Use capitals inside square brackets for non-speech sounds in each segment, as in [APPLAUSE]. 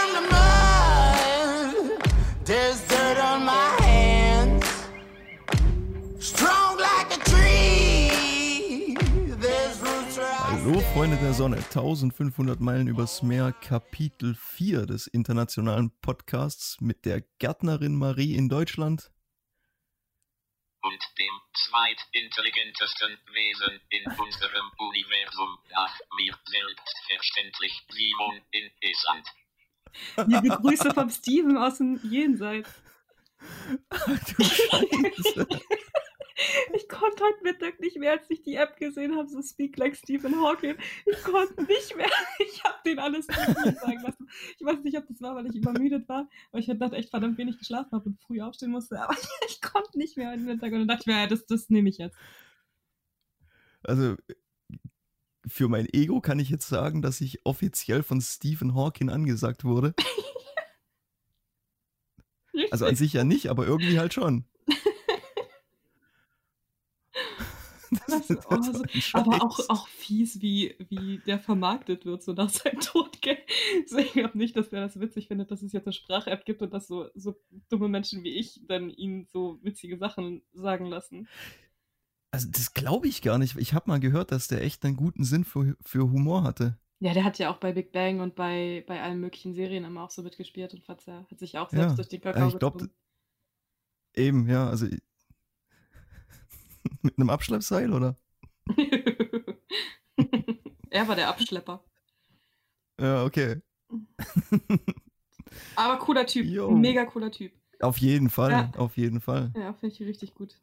from the mud. There's dirt on my hands. Strong like a tree. There's roots where I Hallo Freunde der Sonne, 1500 Meilen übers Meer, Kapitel 4 des internationalen Podcasts mit der Gärtnerin Marie in Deutschland. und dem zweitintelligentesten Wesen in unserem Universum nach mir selbstverständlich Simon in Island. Liebe Grüße vom Steven aus dem Jenseits. du Scheiße. Ich konnte heute Mittag nicht mehr, als ich die App gesehen habe, so Speak Like Stephen Hawking. Ich konnte nicht mehr. [LAUGHS] Ich habe den alles sagen lassen. Ich weiß nicht, ob das war, weil ich übermüdet war, weil ich heute Nacht echt verdammt wenig geschlafen habe und früh aufstehen musste. Aber [LAUGHS] ich konnte nicht mehr heute Mittag und dann dachte ich mir, ja, das, das nehme ich jetzt. Also für mein Ego kann ich jetzt sagen, dass ich offiziell von Stephen Hawking angesagt wurde. [LAUGHS] Also an sich ja nicht, aber irgendwie halt schon. [LAUGHS] Das, Das ist so so, ein aber auch, auch fies, wie, wie der vermarktet wird, so nach seinem Tod. Gell? Also ich glaube nicht, dass der das witzig findet, dass es jetzt eine Sprach-App gibt und dass so, so dumme Menschen wie ich dann ihn so witzige Sachen sagen lassen. Also das glaube ich gar nicht. Ich habe mal gehört, dass der echt einen guten Sinn für, für Humor hatte. Ja, der hat ja auch bei Big Bang und bei, bei allen möglichen Serien immer auch so mitgespielt und hat, hat sich auch selbst Ja, durch den ja, Kakao ich glaub. Eben, ja, also [LAUGHS] mit einem Abschleppseil oder? [LAUGHS] er war der Abschlepper. Ja, okay. Aber cooler Typ. Jo. Mega cooler Typ. Auf jeden Fall, Ja. auf jeden Fall. Ja, finde ich richtig gut.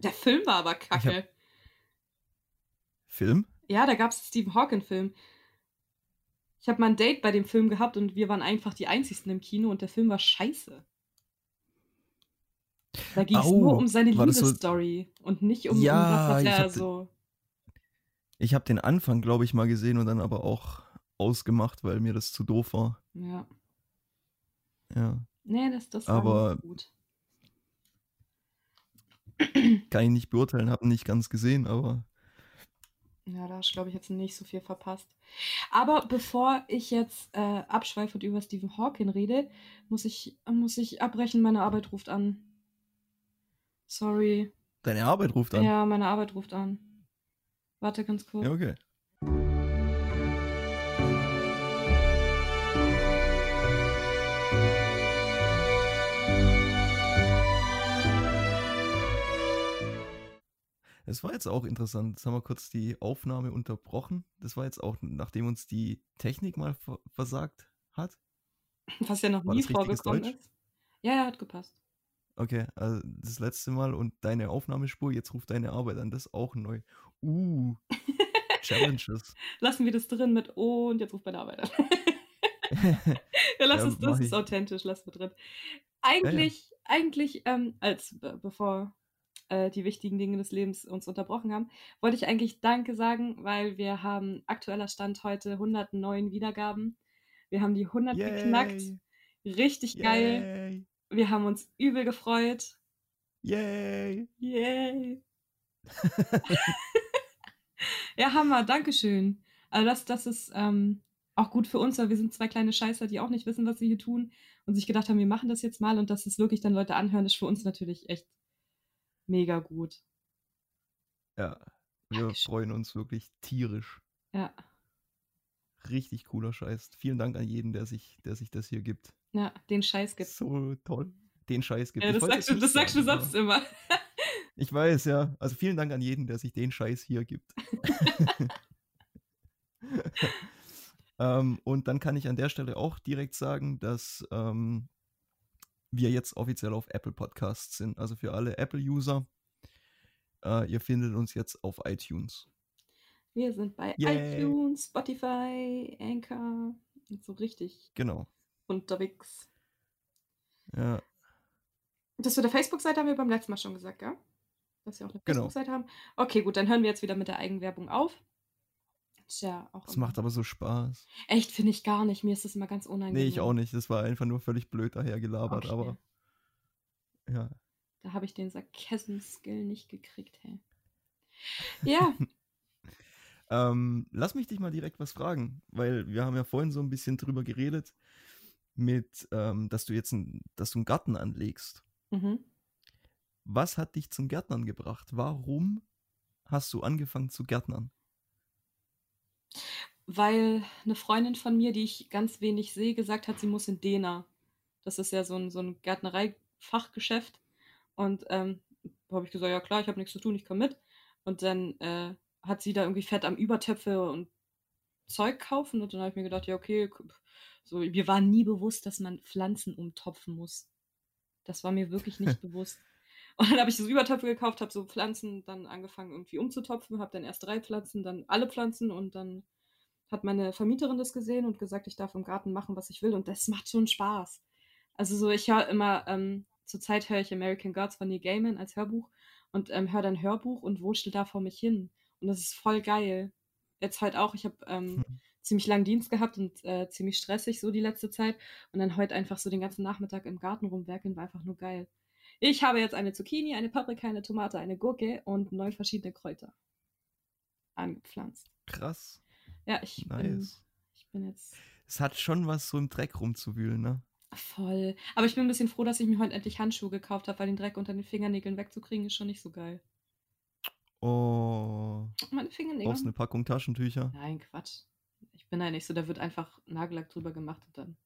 Der Film war aber kacke. Film? Ja, da gab es einen Stephen Hawking-Film. Ich habe mal ein Date bei dem Film gehabt und wir waren einfach die Einzigsten im Kino und der Film war scheiße. Da ging es nur um seine das so- Liebesstory und nicht um, Ja, um was ich er hab- so. Ich habe den Anfang, glaube ich, mal gesehen und dann aber auch ausgemacht, weil mir das zu doof war. Ja. Ja, Nee, das, das war Aber- nicht gut. [CLEARS THROAT] kann ich nicht beurteilen, habe nicht ganz gesehen, aber Ja, da hast du, glaube ich, jetzt nicht so viel verpasst. Aber bevor ich jetzt äh, abschweife und über Stephen Hawking rede, muss ich, muss ich abbrechen. Meine Arbeit ruft an. Sorry. deine Arbeit ruft an. Ja, meine Arbeit ruft an. Warte ganz kurz. Ja, okay. Es war jetzt auch interessant. Jetzt haben wir kurz die Aufnahme unterbrochen. Das war jetzt auch, nachdem uns die Technik mal ver versagt hat. Was ja noch War nie vorgekommen ist. Ja, ja, hat gepasst. Okay, also das letzte Mal und deine Aufnahmespur, jetzt ruft deine Arbeit an, das ist auch neu. Uh, [LAUGHS] Challenges. Lassen wir das drin mit Oh und jetzt ruft meine Arbeit an. [LAUGHS] ja, lass Ja, es, das ist authentisch, lass wir drin. Eigentlich, eigentlich, ähm, als be bevor äh, die wichtigen Dinge des Lebens uns unterbrochen haben, wollte ich eigentlich Danke sagen, weil wir haben aktueller Stand heute 109 Wiedergaben. Wir haben die 100 geknackt. Yay, Richtig geil. Yay, Wir haben uns übel gefreut. yay. Yay. [LAUGHS] [LAUGHS] ja, Hammer, Dankeschön. Also das, das ist ähm, auch gut für uns, weil wir sind zwei kleine Scheißer, die auch nicht wissen, was sie hier tun und sich gedacht haben, wir machen das jetzt mal und dass es wirklich dann Leute anhören, ist für uns natürlich echt mega gut. Ja, wir Dankeschön. freuen uns wirklich tierisch. Ja, Richtig cooler Scheiß. Vielen Dank an jeden, der sich, der sich das hier gibt. ja, den Scheiß gibt. So toll. Den Scheiß gibt. Ja, das sagst du, das sagst du sonst immer. [LAUGHS] Ich weiß, ja. Also vielen Dank an jeden, der sich den Scheiß hier gibt. [LAUGHS] [LAUGHS] ähm, und dann kann ich an der Stelle auch direkt sagen, dass ähm, wir jetzt offiziell auf Apple Podcasts sind. Also für alle Apple-User. Äh, ihr findet uns jetzt auf iTunes. Wir sind bei Yay. iTunes, Spotify, Anchor und so richtig Genau. unterwegs. Ja, Das mit der Facebook-Seite haben wir beim letzten Mal schon gesagt, gell? Dass wir auch eine Genau. Facebook-Seite haben. Okay, gut, dann hören wir jetzt wieder mit der Eigenwerbung auf. Ist ja auch das immer- macht aber so Spaß. Echt, finde ich gar nicht. Mir ist das immer ganz unangenehm. Nee, ich auch nicht. Das war einfach nur völlig blöd daher gelabert, Okay. aber ja. Da habe ich den Sarkasm-Skill nicht gekriegt, hey. Ja, [LAUGHS] Ähm, lass mich dich mal direkt was fragen, weil wir haben ja vorhin so ein bisschen drüber geredet, mit, ähm, dass du jetzt ein, dass du einen Garten anlegst. Mhm. Was hat dich zum Gärtnern gebracht? Warum hast du angefangen zu gärtnern? Weil eine Freundin von mir, die ich ganz wenig sehe, gesagt hat, sie muss in Dena. Das ist ja so ein, so ein Gärtnerei-Fachgeschäft. Und ähm, habe ich gesagt, ja klar, ich habe nichts zu tun, ich komme mit. Und dann äh, hat sie da irgendwie Fett am Übertöpfe und Zeug kaufen. Und dann habe ich mir gedacht, ja, okay, so, mir war nie bewusst, dass man Pflanzen umtopfen muss. Das war mir wirklich nicht [LAUGHS] bewusst. Und dann habe ich so Übertöpfe gekauft, habe so Pflanzen dann angefangen irgendwie umzutopfen, habe dann erst drei Pflanzen, dann alle Pflanzen und dann hat meine Vermieterin das gesehen und gesagt, ich darf im Garten machen, was ich will. Und das macht schon Spaß. Also so, ich höre immer, ähm, zurzeit höre ich American Gods von Neil Gaiman als Hörbuch und ähm, höre dann Hörbuch und wurschtel da vor mich hin. Und das ist voll geil. Jetzt halt auch, ich habe ähm, Hm. ziemlich langen Dienst gehabt und äh, ziemlich stressig so die letzte Zeit. Und dann heute einfach so den ganzen Nachmittag im Garten rumwerkeln, war einfach nur geil. Ich habe jetzt eine Zucchini, eine Paprika, eine Tomate, eine Gurke und neun verschiedene Kräuter angepflanzt. Krass, Ja, ich bin, nice. ich bin jetzt Es hat schon was, so im Dreck rumzuwühlen, ne? voll. Aber ich bin ein bisschen froh, dass ich mir heute endlich Handschuhe gekauft habe, weil den Dreck unter den Fingernägeln wegzukriegen ist schon nicht so geil. Oh, Meine Fingernägel. brauchst eine Packung Taschentücher? Nein, Quatsch. Ich bin da nicht so, da wird einfach Nagellack drüber gemacht und dann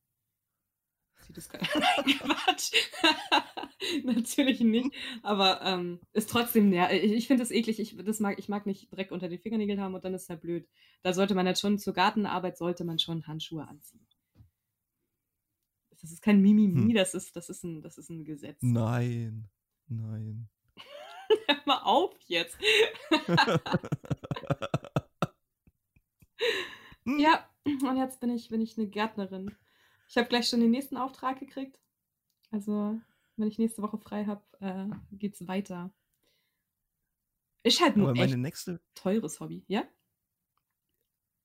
sieht es geil. Nein, Quatsch. [LAUGHS] Natürlich nicht. Aber ähm, ist trotzdem näher. Ich, ich finde es eklig. Ich, das mag, ich mag nicht Dreck unter den Fingernägeln haben und dann ist es halt blöd. Da sollte man jetzt schon zur Gartenarbeit sollte man schon Handschuhe anziehen. Das ist kein Mimimi, Hm. das, ist, das, ist ein, das ist ein Gesetz. Nein, nein. [LAUGHS] Hör mal auf jetzt. [LAUGHS] Ja, und jetzt bin ich, bin ich eine Gärtnerin. Ich habe gleich schon den nächsten Auftrag gekriegt. Also, wenn ich nächste Woche frei habe, äh, geht's weiter. Ist halt nur echt nächste, teures Hobby, ja?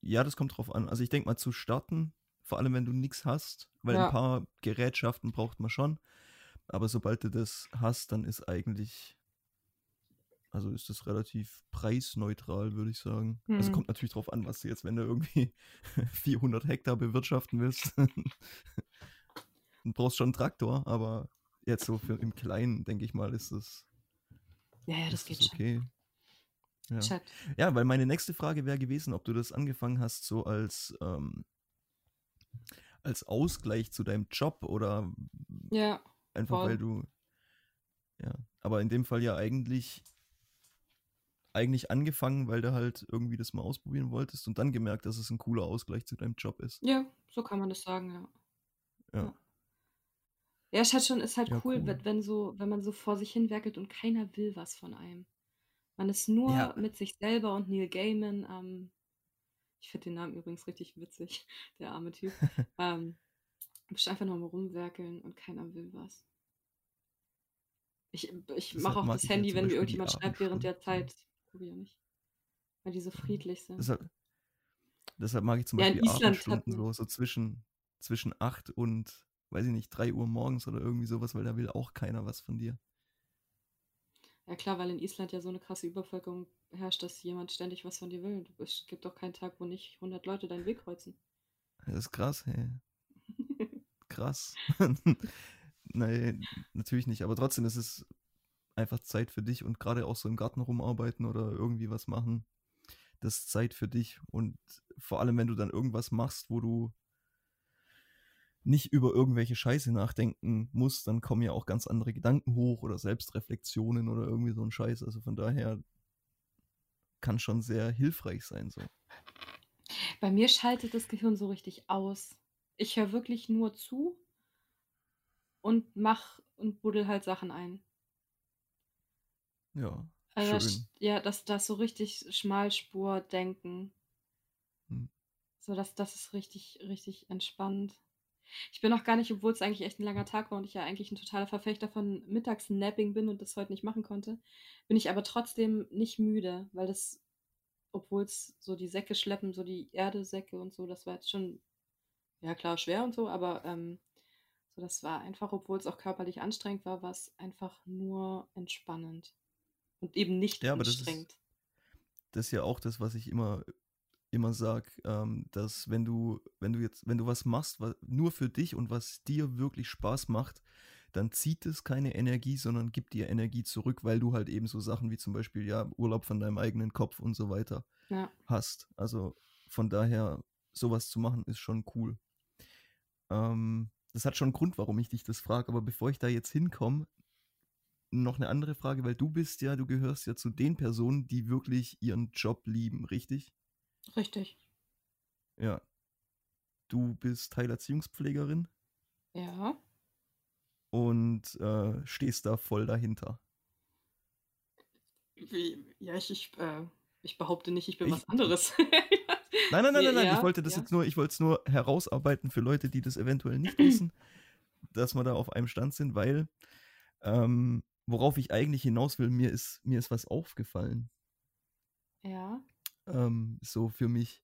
ja, das kommt drauf an. Also ich denke mal zu starten, vor allem wenn du nichts hast, weil Ja. ein paar Gerätschaften braucht man schon. Aber sobald du das hast, dann ist eigentlich, also ist das relativ preisneutral, würde ich sagen. Also Hm. kommt natürlich drauf an, was du jetzt, wenn du irgendwie [LAUGHS] 400 Hektar bewirtschaften willst, dann [LAUGHS] brauchst du schon einen Traktor, aber jetzt so für im Kleinen, denke ich mal, ist das, Ja, ja, das geht das schon. okay. Ja. Chat. Ja, weil meine nächste Frage wäre gewesen, ob du das angefangen hast, so als, ähm, als Ausgleich zu deinem Job oder Ja, einfach weil voll. du. Ja, aber in dem Fall ja eigentlich eigentlich angefangen, weil du halt irgendwie das mal ausprobieren wolltest und dann gemerkt, dass es ein cooler Ausgleich zu deinem Job ist. Ja, so kann man das sagen, ja. Ja. Ja, ist halt schon, ist halt Ja, cool, cool. wenn, so, wenn man so vor sich hin werkelt und keiner will was von einem. Man ist nur Ja. mit sich selber und Neil Gaiman am, ich finde den Namen übrigens richtig witzig, [LAUGHS] der arme Typ. [LAUGHS] ähm, du bist einfach nur am rumwerkeln und keiner will was. Ich, ich mache auch das ja Handy, wenn mir irgendjemand schreibt während der. Zeit. Ja nicht. Weil die so friedlich sind. Deshalb, deshalb mag ich zum Ja, Beispiel Island Abendstunden so, so zwischen, zwischen 8 und, weiß ich nicht, 3 Uhr morgens oder irgendwie sowas, weil da will auch keiner was von dir. Ja klar, weil in Island ja so eine krasse Übervölkerung herrscht, dass jemand ständig was von dir will. Es gibt doch keinen Tag, wo nicht 100 Leute deinen Weg kreuzen. Das ist krass, hey. [LAUGHS] Krass. [LAUGHS] Nein, natürlich nicht, aber trotzdem ist es einfach Zeit für dich und gerade auch so im Garten rumarbeiten oder irgendwie was machen. Das ist Zeit für dich und vor allem, wenn du dann irgendwas machst, wo du nicht über irgendwelche Scheiße nachdenken musst, dann kommen ja auch ganz andere Gedanken hoch oder Selbstreflexionen oder irgendwie so ein Scheiß. Also von daher kann schon sehr hilfreich sein so. Bei mir schaltet das Gehirn so richtig aus. Ich höre wirklich nur zu und mach und buddel halt Sachen ein. Ja, Also das, schön. ja, das, das so richtig Schmalspur-Denken. Hm. So, das, das ist richtig, richtig entspannt. Ich bin auch gar nicht, obwohl es eigentlich echt ein langer Tag war und ich ja eigentlich ein totaler Verfechter von Mittagsnapping bin und das heute nicht machen konnte, bin ich aber trotzdem nicht müde, weil das, obwohl es so die Säcke schleppen, so die Erdesäcke und so, das war jetzt schon, ja klar, schwer und so, aber ähm, so, das war einfach, obwohl es auch körperlich anstrengend war, war es einfach nur entspannend und eben nicht Ja, aber das ist- anstrengend. das ist ja auch das, was ich immer immer sage, ähm, dass wenn du, wenn du jetzt, wenn du was machst, was, nur für dich und was dir wirklich Spaß macht, dann zieht es keine Energie, sondern gibt dir Energie zurück, weil du halt eben so Sachen wie zum Beispiel ja Urlaub von deinem eigenen Kopf und so weiter Ja. hast. Also von daher, sowas zu machen, ist schon cool. Ähm, das hat schon einen Grund, warum ich dich das frage, aber bevor ich da jetzt hinkomme, noch eine andere Frage, weil du bist ja, du gehörst ja zu den Personen, die wirklich ihren Job lieben, richtig? Richtig. Ja. Du bist Teilerziehungspflegerin Ja. und äh, stehst da voll dahinter. Wie, ja, ich, ich, äh, ich behaupte nicht, ich bin Ich- was anderes. [LAUGHS] [LAUGHS] Nein, nein, nein, nein, nein. ja, ich wollte das ja. jetzt nur, ich wollte es nur herausarbeiten für Leute, die das eventuell nicht wissen, dass wir da auf einem Stand sind, weil ähm, worauf ich eigentlich hinaus will, mir ist, mir ist was aufgefallen. ja. ähm, so für mich.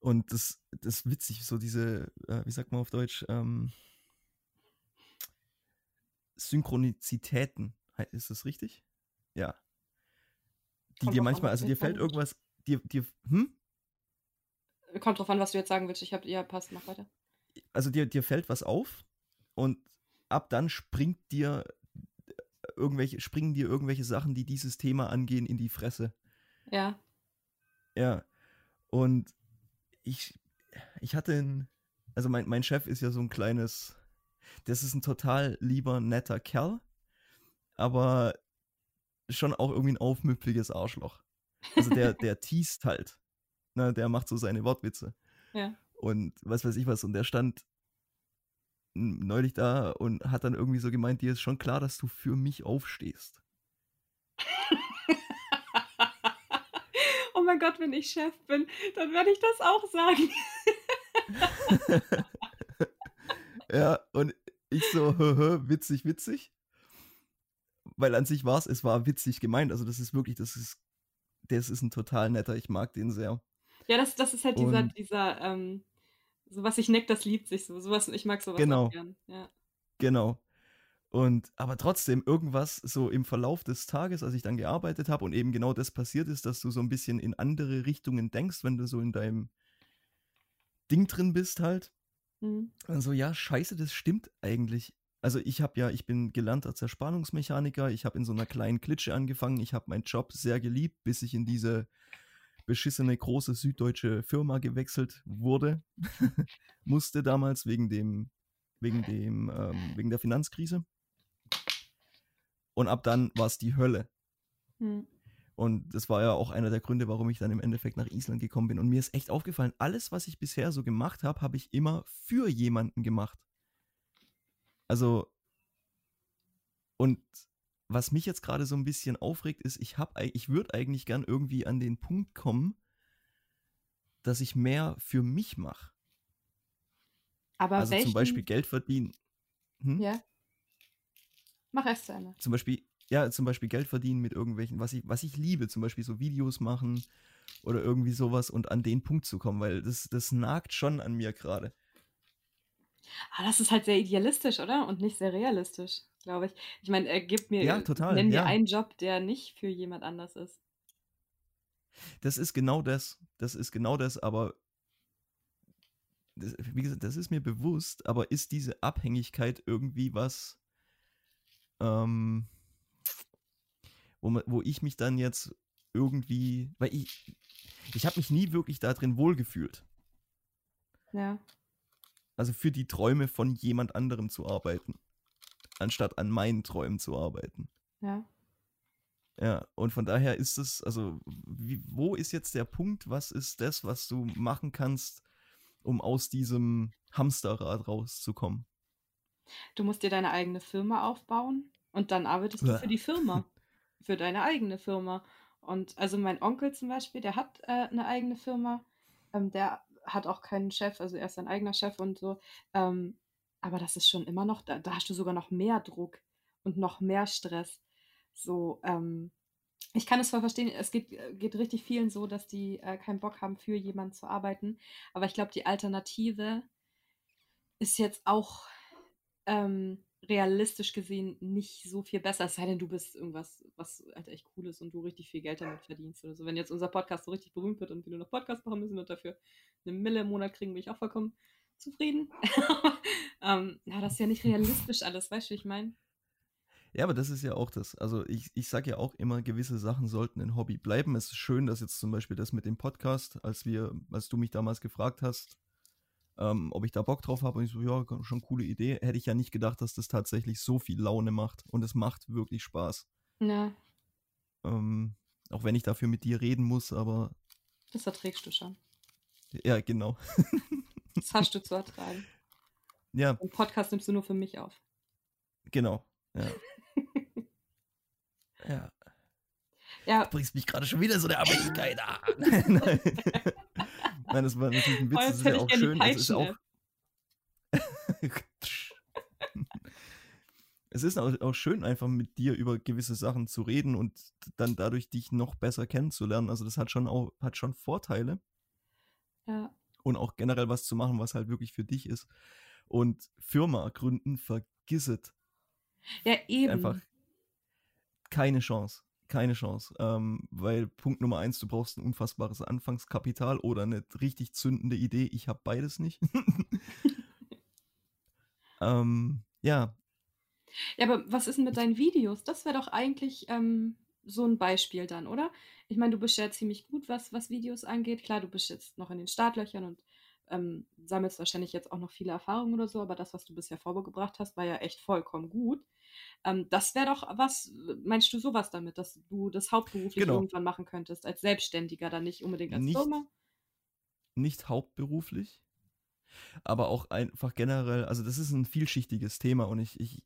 Und das, das ist witzig, so diese, äh, wie sagt man auf Deutsch, ähm, Synchronizitäten. Ist das richtig? Ja. Die Kommt dir an, manchmal, was also dir fällt irgendwas, dir, dir, hm? Kommt drauf an, was du jetzt sagen willst. Ich hab, ja, passt, mach weiter. Also dir, dir fällt was auf und ab dann springt dir irgendwelche, springen dir irgendwelche Sachen, die dieses Thema angehen, in die Fresse. Ja. Ja. Und ich, ich hatte ein, also mein, mein Chef ist ja so ein kleines, das ist ein total lieber, netter Kerl, aber schon auch irgendwie ein aufmüpfiges Arschloch. Also der, [LAUGHS] der teast halt. Ne, der macht so seine Wortwitze. Ja. Und was weiß ich was. Und der stand neulich da und hat dann irgendwie so gemeint, dir ist schon klar, dass du für mich aufstehst. [LAUGHS] oh mein Gott, wenn ich Chef bin, dann werde ich das auch sagen. [LAUGHS] Ja, und ich so, witzig, witzig. Weil an sich war es, es war witzig gemeint. Also das ist wirklich, das ist, das ist ein total netter, ich mag den sehr. Ja, das, das ist halt dieser, Und- dieser, ähm, so was sich neckt, das liebt sich so. Sowas, ich mag sowas Genau. gern. Ja. Genau. Und aber trotzdem irgendwas so im Verlauf des Tages, als ich dann gearbeitet habe und eben genau das passiert ist, dass du so ein bisschen in andere Richtungen denkst, wenn du so in deinem Ding drin bist halt. Hm. Also ja, scheiße, das stimmt eigentlich. Also ich habe ja, ich bin gelernter Zerspannungsmechaniker, ich habe in so einer kleinen Klitsche angefangen, ich habe meinen Job sehr geliebt, bis ich in diese beschissene große süddeutsche Firma gewechselt wurde, [LAUGHS] musste damals wegen dem, wegen dem, ähm, wegen der Finanzkrise. Und ab dann war es die Hölle. Hm. Und das war ja auch einer der Gründe, warum ich dann im Endeffekt nach Island gekommen bin. Und mir ist echt aufgefallen, alles, was ich bisher so gemacht habe, habe ich immer für jemanden gemacht. Also, und was mich jetzt gerade so ein bisschen aufregt, ist, ich, hab, ich würde eigentlich gern irgendwie an den Punkt kommen, dass ich mehr für mich mache. Aber Also welchen, zum Beispiel Geld verdienen. Hm? Ja. Mach erst zu Ende. Zum Beispiel, ja, zum Beispiel Geld verdienen mit irgendwelchen, was ich, was ich liebe, zum Beispiel so Videos machen oder irgendwie sowas und an den Punkt zu kommen, weil das, das nagt schon an mir gerade. Ah, das ist halt sehr idealistisch, oder? Und nicht sehr realistisch, glaube ich. Ich meine, er gibt mir, Ja, total, nenn mir ja. einen Job, der nicht für jemand anders ist. Das ist genau das. Das ist genau das, aber das, wie gesagt, das ist mir bewusst, aber ist diese Abhängigkeit irgendwie was, ähm, wo, man, wo ich mich dann jetzt irgendwie, weil ich, ich habe mich nie wirklich da drin wohlgefühlt. Ja. Also für die Träume von jemand anderem zu arbeiten, anstatt an meinen Träumen zu arbeiten. Ja. Ja, und von daher ist es, also, wie, wo ist jetzt der Punkt? Was ist das, was du machen kannst, um aus diesem Hamsterrad rauszukommen? Du musst dir deine eigene Firma aufbauen und dann arbeitest du für [LAUGHS] die Firma. für deine eigene Firma. Und also mein Onkel zum Beispiel, der hat äh, eine eigene Firma. Ähm, der hat auch keinen Chef, also er ist sein eigener Chef und so. Ähm, aber das ist schon immer noch, da, da hast du sogar noch mehr Druck und noch mehr Stress. So, ähm, ich kann es voll verstehen, es geht, geht richtig vielen so, dass die äh, keinen Bock haben, für jemanden zu arbeiten. Aber ich glaube, die Alternative ist jetzt auch ähm, realistisch gesehen nicht so viel besser, es sei denn, du bist irgendwas, was halt echt cool ist und du richtig viel Geld damit verdienst oder so. Wenn jetzt unser Podcast so richtig berühmt wird und wir nur noch Podcast machen müssen und dafür eine Mille im Monat kriegen, bin ich auch vollkommen zufrieden. [LAUGHS] ähm, ja, das ist ja nicht realistisch alles, weißt du, wie ich meine? Ja, aber das ist ja auch das. Also ich, ich sage ja auch immer, gewisse Sachen sollten ein Hobby bleiben. Es ist schön, dass jetzt zum Beispiel das mit dem Podcast, als wir, als du mich damals gefragt hast, ähm, ob ich da Bock drauf habe, und ich so, ja, schon coole Idee, hätte ich ja nicht gedacht, dass das tatsächlich so viel Laune macht. Und es macht wirklich Spaß. Ja, Ähm, auch wenn ich dafür mit dir reden muss, aber das erträgst du schon. Ja, genau. [LAUGHS] Das hast du zu ertragen. Ja, Den Podcast nimmst du nur für mich auf. genau. Ja. [LAUGHS] ja. Ja, Du bringst mich gerade schon wieder so der Abhängigkeit an. Nein. [LAUGHS] Nein, das war natürlich ein Witz. Oh, das ist ja auch schön. Es ist auch, es ist auch, auch schön, einfach mit dir über gewisse Sachen zu reden und dann dadurch dich noch besser kennenzulernen. Also das hat schon auch, hat schon Vorteile Ja, und auch generell was zu machen, was halt wirklich für dich ist. Und Firma gründen, vergiss es. ja eben. Einfach keine Chance. Keine Chance. Ähm, weil Punkt Nummer eins, du brauchst ein unfassbares Anfangskapital oder eine richtig zündende Idee. Ich habe beides nicht. [LAUGHS] [LAUGHS] ähm, ja, Ja, aber was ist denn mit deinen Videos? Das wäre doch eigentlich ähm, so ein Beispiel dann, oder? Ich meine, du bist ja ziemlich gut, was, was Videos angeht. Klar, du bist jetzt noch in den Startlöchern und ähm, sammelst wahrscheinlich jetzt auch noch viele Erfahrungen oder so, aber das, was du bisher vorgebracht hast, war ja echt vollkommen gut. Ähm, das wäre doch was, meinst du sowas damit, dass du das hauptberuflich Genau. irgendwann machen könntest, als Selbstständiger, dann nicht unbedingt als Nicht- Firma? nicht hauptberuflich, aber auch einfach generell, also das ist ein vielschichtiges Thema und ich, ich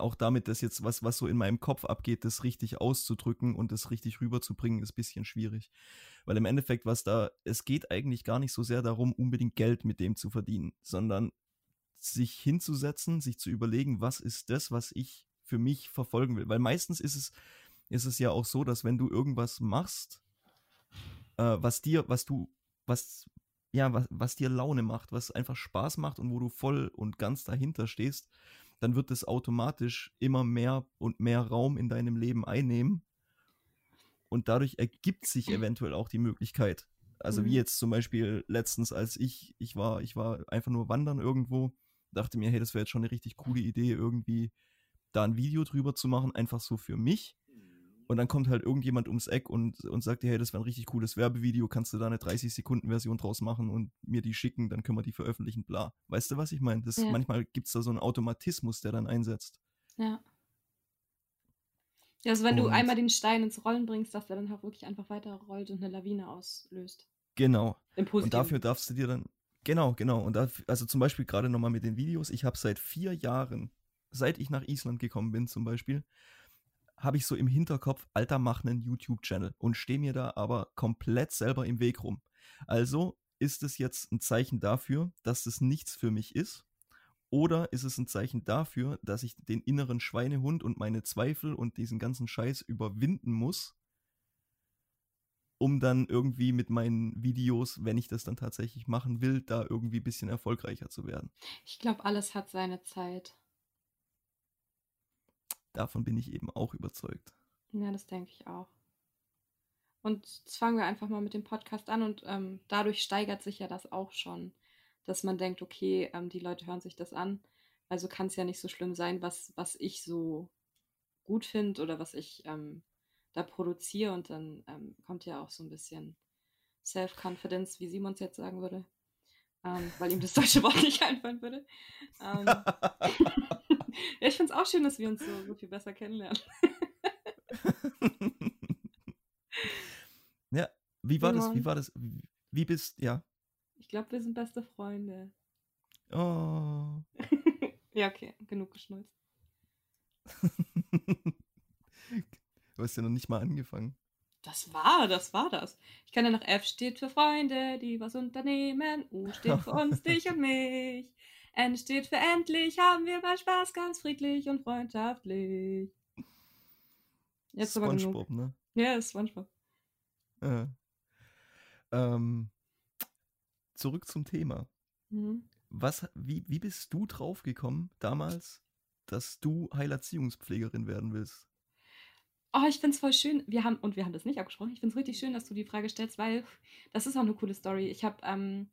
auch damit, das jetzt, was, was so in meinem Kopf abgeht, das richtig auszudrücken und das richtig rüberzubringen, ist ein bisschen schwierig. Weil im Endeffekt, was da, es geht eigentlich gar nicht so sehr darum, unbedingt Geld mit dem zu verdienen, sondern sich hinzusetzen, sich zu überlegen, was ist das, was ich für mich verfolgen will. Weil meistens ist es, ist es ja auch so, dass wenn du irgendwas machst, äh, was dir, was du, was, ja, was, was dir Laune macht, was einfach Spaß macht und wo du voll und ganz dahinter stehst, dann wird es automatisch immer mehr und mehr Raum in deinem Leben einnehmen. Und dadurch ergibt sich eventuell auch die Möglichkeit. Also Mhm. wie jetzt zum Beispiel letztens, als ich, ich war, ich war einfach nur wandern irgendwo, dachte mir, hey, das wäre jetzt schon eine richtig coole Idee, irgendwie da ein Video drüber zu machen, einfach so für mich. Und dann kommt halt irgendjemand ums Eck und, und sagt dir, hey, das wäre ein richtig cooles Werbevideo, kannst du da eine 30-Sekunden-Version draus machen und mir die schicken, dann können wir die veröffentlichen, bla. Weißt du, was ich meine? Das Ja. Manchmal gibt es da so einen Automatismus, der dann einsetzt. Ja. Ja, also wenn du Und- einmal den Stein ins Rollen bringst, dass der dann auch wirklich einfach weiter rollt und eine Lawine auslöst. Genau. Im. Und dafür darfst du dir dann, genau, genau. Und da, also zum Beispiel gerade nochmal mit den Videos, ich habe seit vier Jahren, seit ich nach Island gekommen bin zum Beispiel, habe ich so im Hinterkopf, Alter, mach einen YouTube-Channel und stehe mir da aber komplett selber im Weg rum. Also ist es jetzt ein Zeichen dafür, dass es nichts für mich ist? Oder ist es ein Zeichen dafür, dass ich den inneren Schweinehund und meine Zweifel und diesen ganzen Scheiß überwinden muss, um dann irgendwie mit meinen Videos, wenn ich das dann tatsächlich machen will, da irgendwie ein bisschen erfolgreicher zu werden? Ich glaube, alles hat seine Zeit. Davon bin ich eben auch überzeugt. Ja, das denke ich auch. Und jetzt fangen wir einfach mal mit dem Podcast an und ähm, dadurch steigert sich ja das auch schon, dass man denkt, okay, ähm, die Leute hören sich das an. Also kann es ja nicht so schlimm sein, was, was ich so gut finde oder was ich ähm, da produziere. Und dann ähm, kommt ja auch so ein bisschen Self-Confidence, wie Simons jetzt sagen würde, ähm, weil ihm das [LAUGHS] deutsche Wort nicht einfallen würde. [LAUGHS] [LAUGHS] Ja, ich finde es auch schön, dass wir uns so, so viel besser kennenlernen. [LAUGHS] ja, wie war das? Wie Simon. war das? Wie bist, ja. Ich glaube, wir sind beste Freunde. Oh. [LAUGHS] Ja, okay, genug geschnulzt. Du hast ja noch nicht mal angefangen. Das war, das war das. Ich kann ja noch F steht für Freunde, die was unternehmen. U steht für uns, dich und mich. N steht für endlich, haben wir mal Spaß, ganz friedlich und freundschaftlich. Jetzt. SpongeBob, ne? Ja, ist SpongeBob. Ja. Ähm, zurück zum Thema. Mhm. Was, wie, wie bist du draufgekommen damals, dass du Heilerziehungspflegerin werden willst? Oh, ich finde es voll schön. Wir haben, und wir haben das nicht abgesprochen, ich finde es richtig schön, dass du die Frage stellst, weil das ist auch eine coole Story. Ich habe, ähm,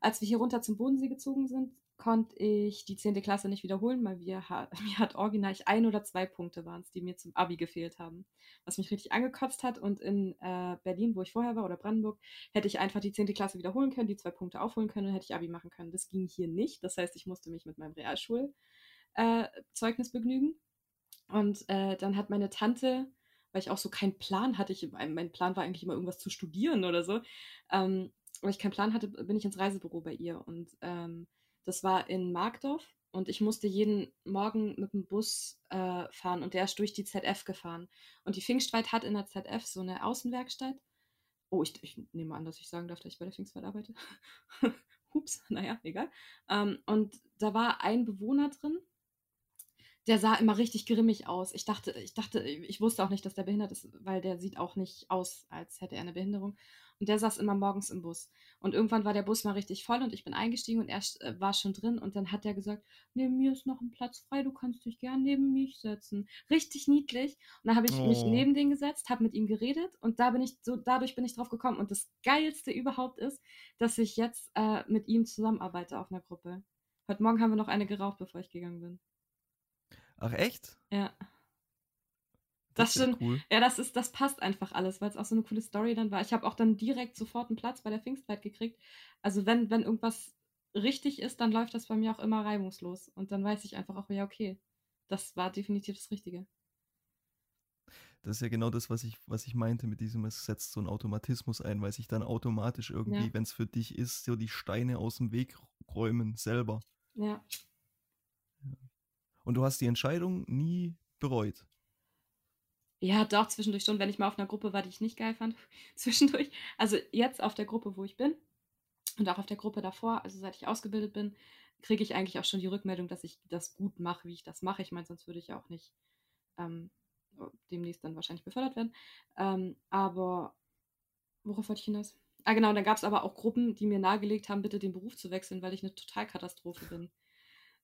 als wir hier runter zum Bodensee gezogen sind, konnte ich die 10. Klasse nicht wiederholen, weil wir, ha- [LAUGHS] mir hat original ein oder zwei Punkte waren es, die mir zum Abi gefehlt haben. Was mich richtig angekotzt hat. Und in äh, Berlin, wo ich vorher war, oder Brandenburg, hätte ich einfach die 10. Klasse wiederholen können, die zwei Punkte aufholen können und hätte ich Abi machen können. Das ging hier nicht. Das heißt, ich musste mich mit meinem Realschulzeugnis äh, begnügen. Und äh, dann hat meine Tante, weil ich auch so keinen Plan hatte, ich, mein mein Plan war eigentlich immer irgendwas zu studieren oder so, ähm, weil ich keinen Plan hatte, bin ich ins Reisebüro bei ihr. Und ähm, das war in Markdorf und ich musste jeden Morgen mit dem Bus äh, fahren und der ist durch die ZF gefahren. Und die Pfingstweit hat in der ZF so eine Außenwerkstatt. Oh, ich, ich nehme an, dass ich sagen darf, dass ich bei der Pfingstweit arbeite. [LAUGHS] Hups, naja, egal. Ähm, und da war ein Bewohner drin, der sah immer richtig grimmig aus. Ich dachte, ich dachte, ich wusste auch nicht, dass der behindert ist, weil der sieht auch nicht aus, als hätte er eine Behinderung. Und der saß immer morgens im Bus. Und irgendwann war der Bus mal richtig voll und ich bin eingestiegen und er äh, war schon drin und dann hat er gesagt, neben mir ist noch ein Platz frei, du kannst dich gern neben mich setzen. Richtig niedlich. Und dann habe ich mich Oh. neben den gesetzt, habe mit ihm geredet und da bin ich so, dadurch bin ich drauf gekommen. Und das Geilste überhaupt ist, dass ich jetzt äh, mit ihm zusammenarbeite auf einer Gruppe. Heute Morgen haben wir noch eine geraucht, bevor ich gegangen bin. Ach echt? Ja. Das ja stimmt. cool. Ja, das ist, das passt einfach alles, weil es auch so eine coole Story dann war. Ich habe auch dann direkt sofort einen Platz bei der Pfingstweit gekriegt. Also wenn, wenn irgendwas richtig ist, dann läuft das bei mir auch immer reibungslos. Und dann weiß ich einfach auch, ja, okay, das war definitiv das Richtige. Das ist ja genau das, was ich, was ich meinte mit diesem, es setzt so einen Automatismus ein, weil sich dann automatisch irgendwie, Ja. wenn es für dich ist, so die Steine aus dem Weg räumen selber. Ja. Und du hast die Entscheidung nie bereut. Ja, doch, zwischendurch schon, wenn ich mal auf einer Gruppe war, die ich nicht geil fand. [LAUGHS] Zwischendurch. Also jetzt auf der Gruppe, wo ich bin und auch auf der Gruppe davor, also seit ich ausgebildet bin, kriege ich eigentlich auch schon die Rückmeldung, dass ich das gut mache, wie ich das mache. Ich meine, sonst würde ich ja auch nicht ähm, demnächst dann wahrscheinlich befördert werden. Ähm, aber worauf wollte ich hinaus? Ah, genau, dann gab es aber auch Gruppen, die mir nahegelegt haben, bitte den Beruf zu wechseln, weil ich eine Totalkatastrophe bin.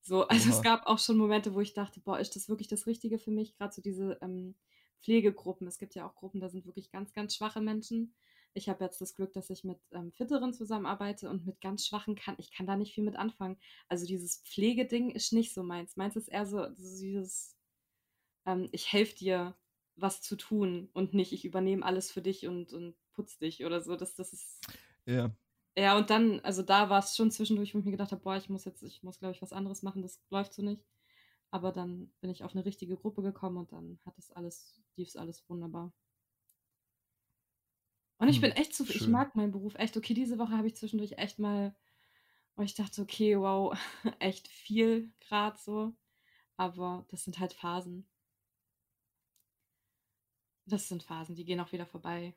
So, also Oha. es gab auch schon Momente, wo ich dachte, boah, ist das wirklich das Richtige für mich? Gerade so diese ähm, Pflegegruppen. Es gibt ja auch Gruppen, da sind wirklich ganz, ganz schwache Menschen. Ich habe jetzt das Glück, dass ich mit ähm, Fitteren zusammenarbeite und mit ganz Schwachen kann. Ich kann da nicht viel mit anfangen. Also dieses Pflegeding ist nicht so meins. Meins ist eher so, so dieses, ähm, ich helfe dir, was zu tun und nicht, ich übernehme alles für dich und, und putz dich oder so. Das, das ist. Ja. Ja, und dann, also da war es schon zwischendurch, wo ich mir gedacht habe, boah, ich muss jetzt, ich muss, glaube ich, was anderes machen, das läuft so nicht. Aber dann bin ich auf eine richtige Gruppe gekommen und dann hat es alles, lief es alles wunderbar. Und ich Hm, bin echt zufrieden. Ich mag meinen Beruf echt. Okay, diese Woche habe ich zwischendurch echt mal, wo ich dachte, okay, wow, [LAUGHS] echt viel Grad so. Aber das sind halt Phasen. Das sind Phasen, die gehen auch wieder vorbei.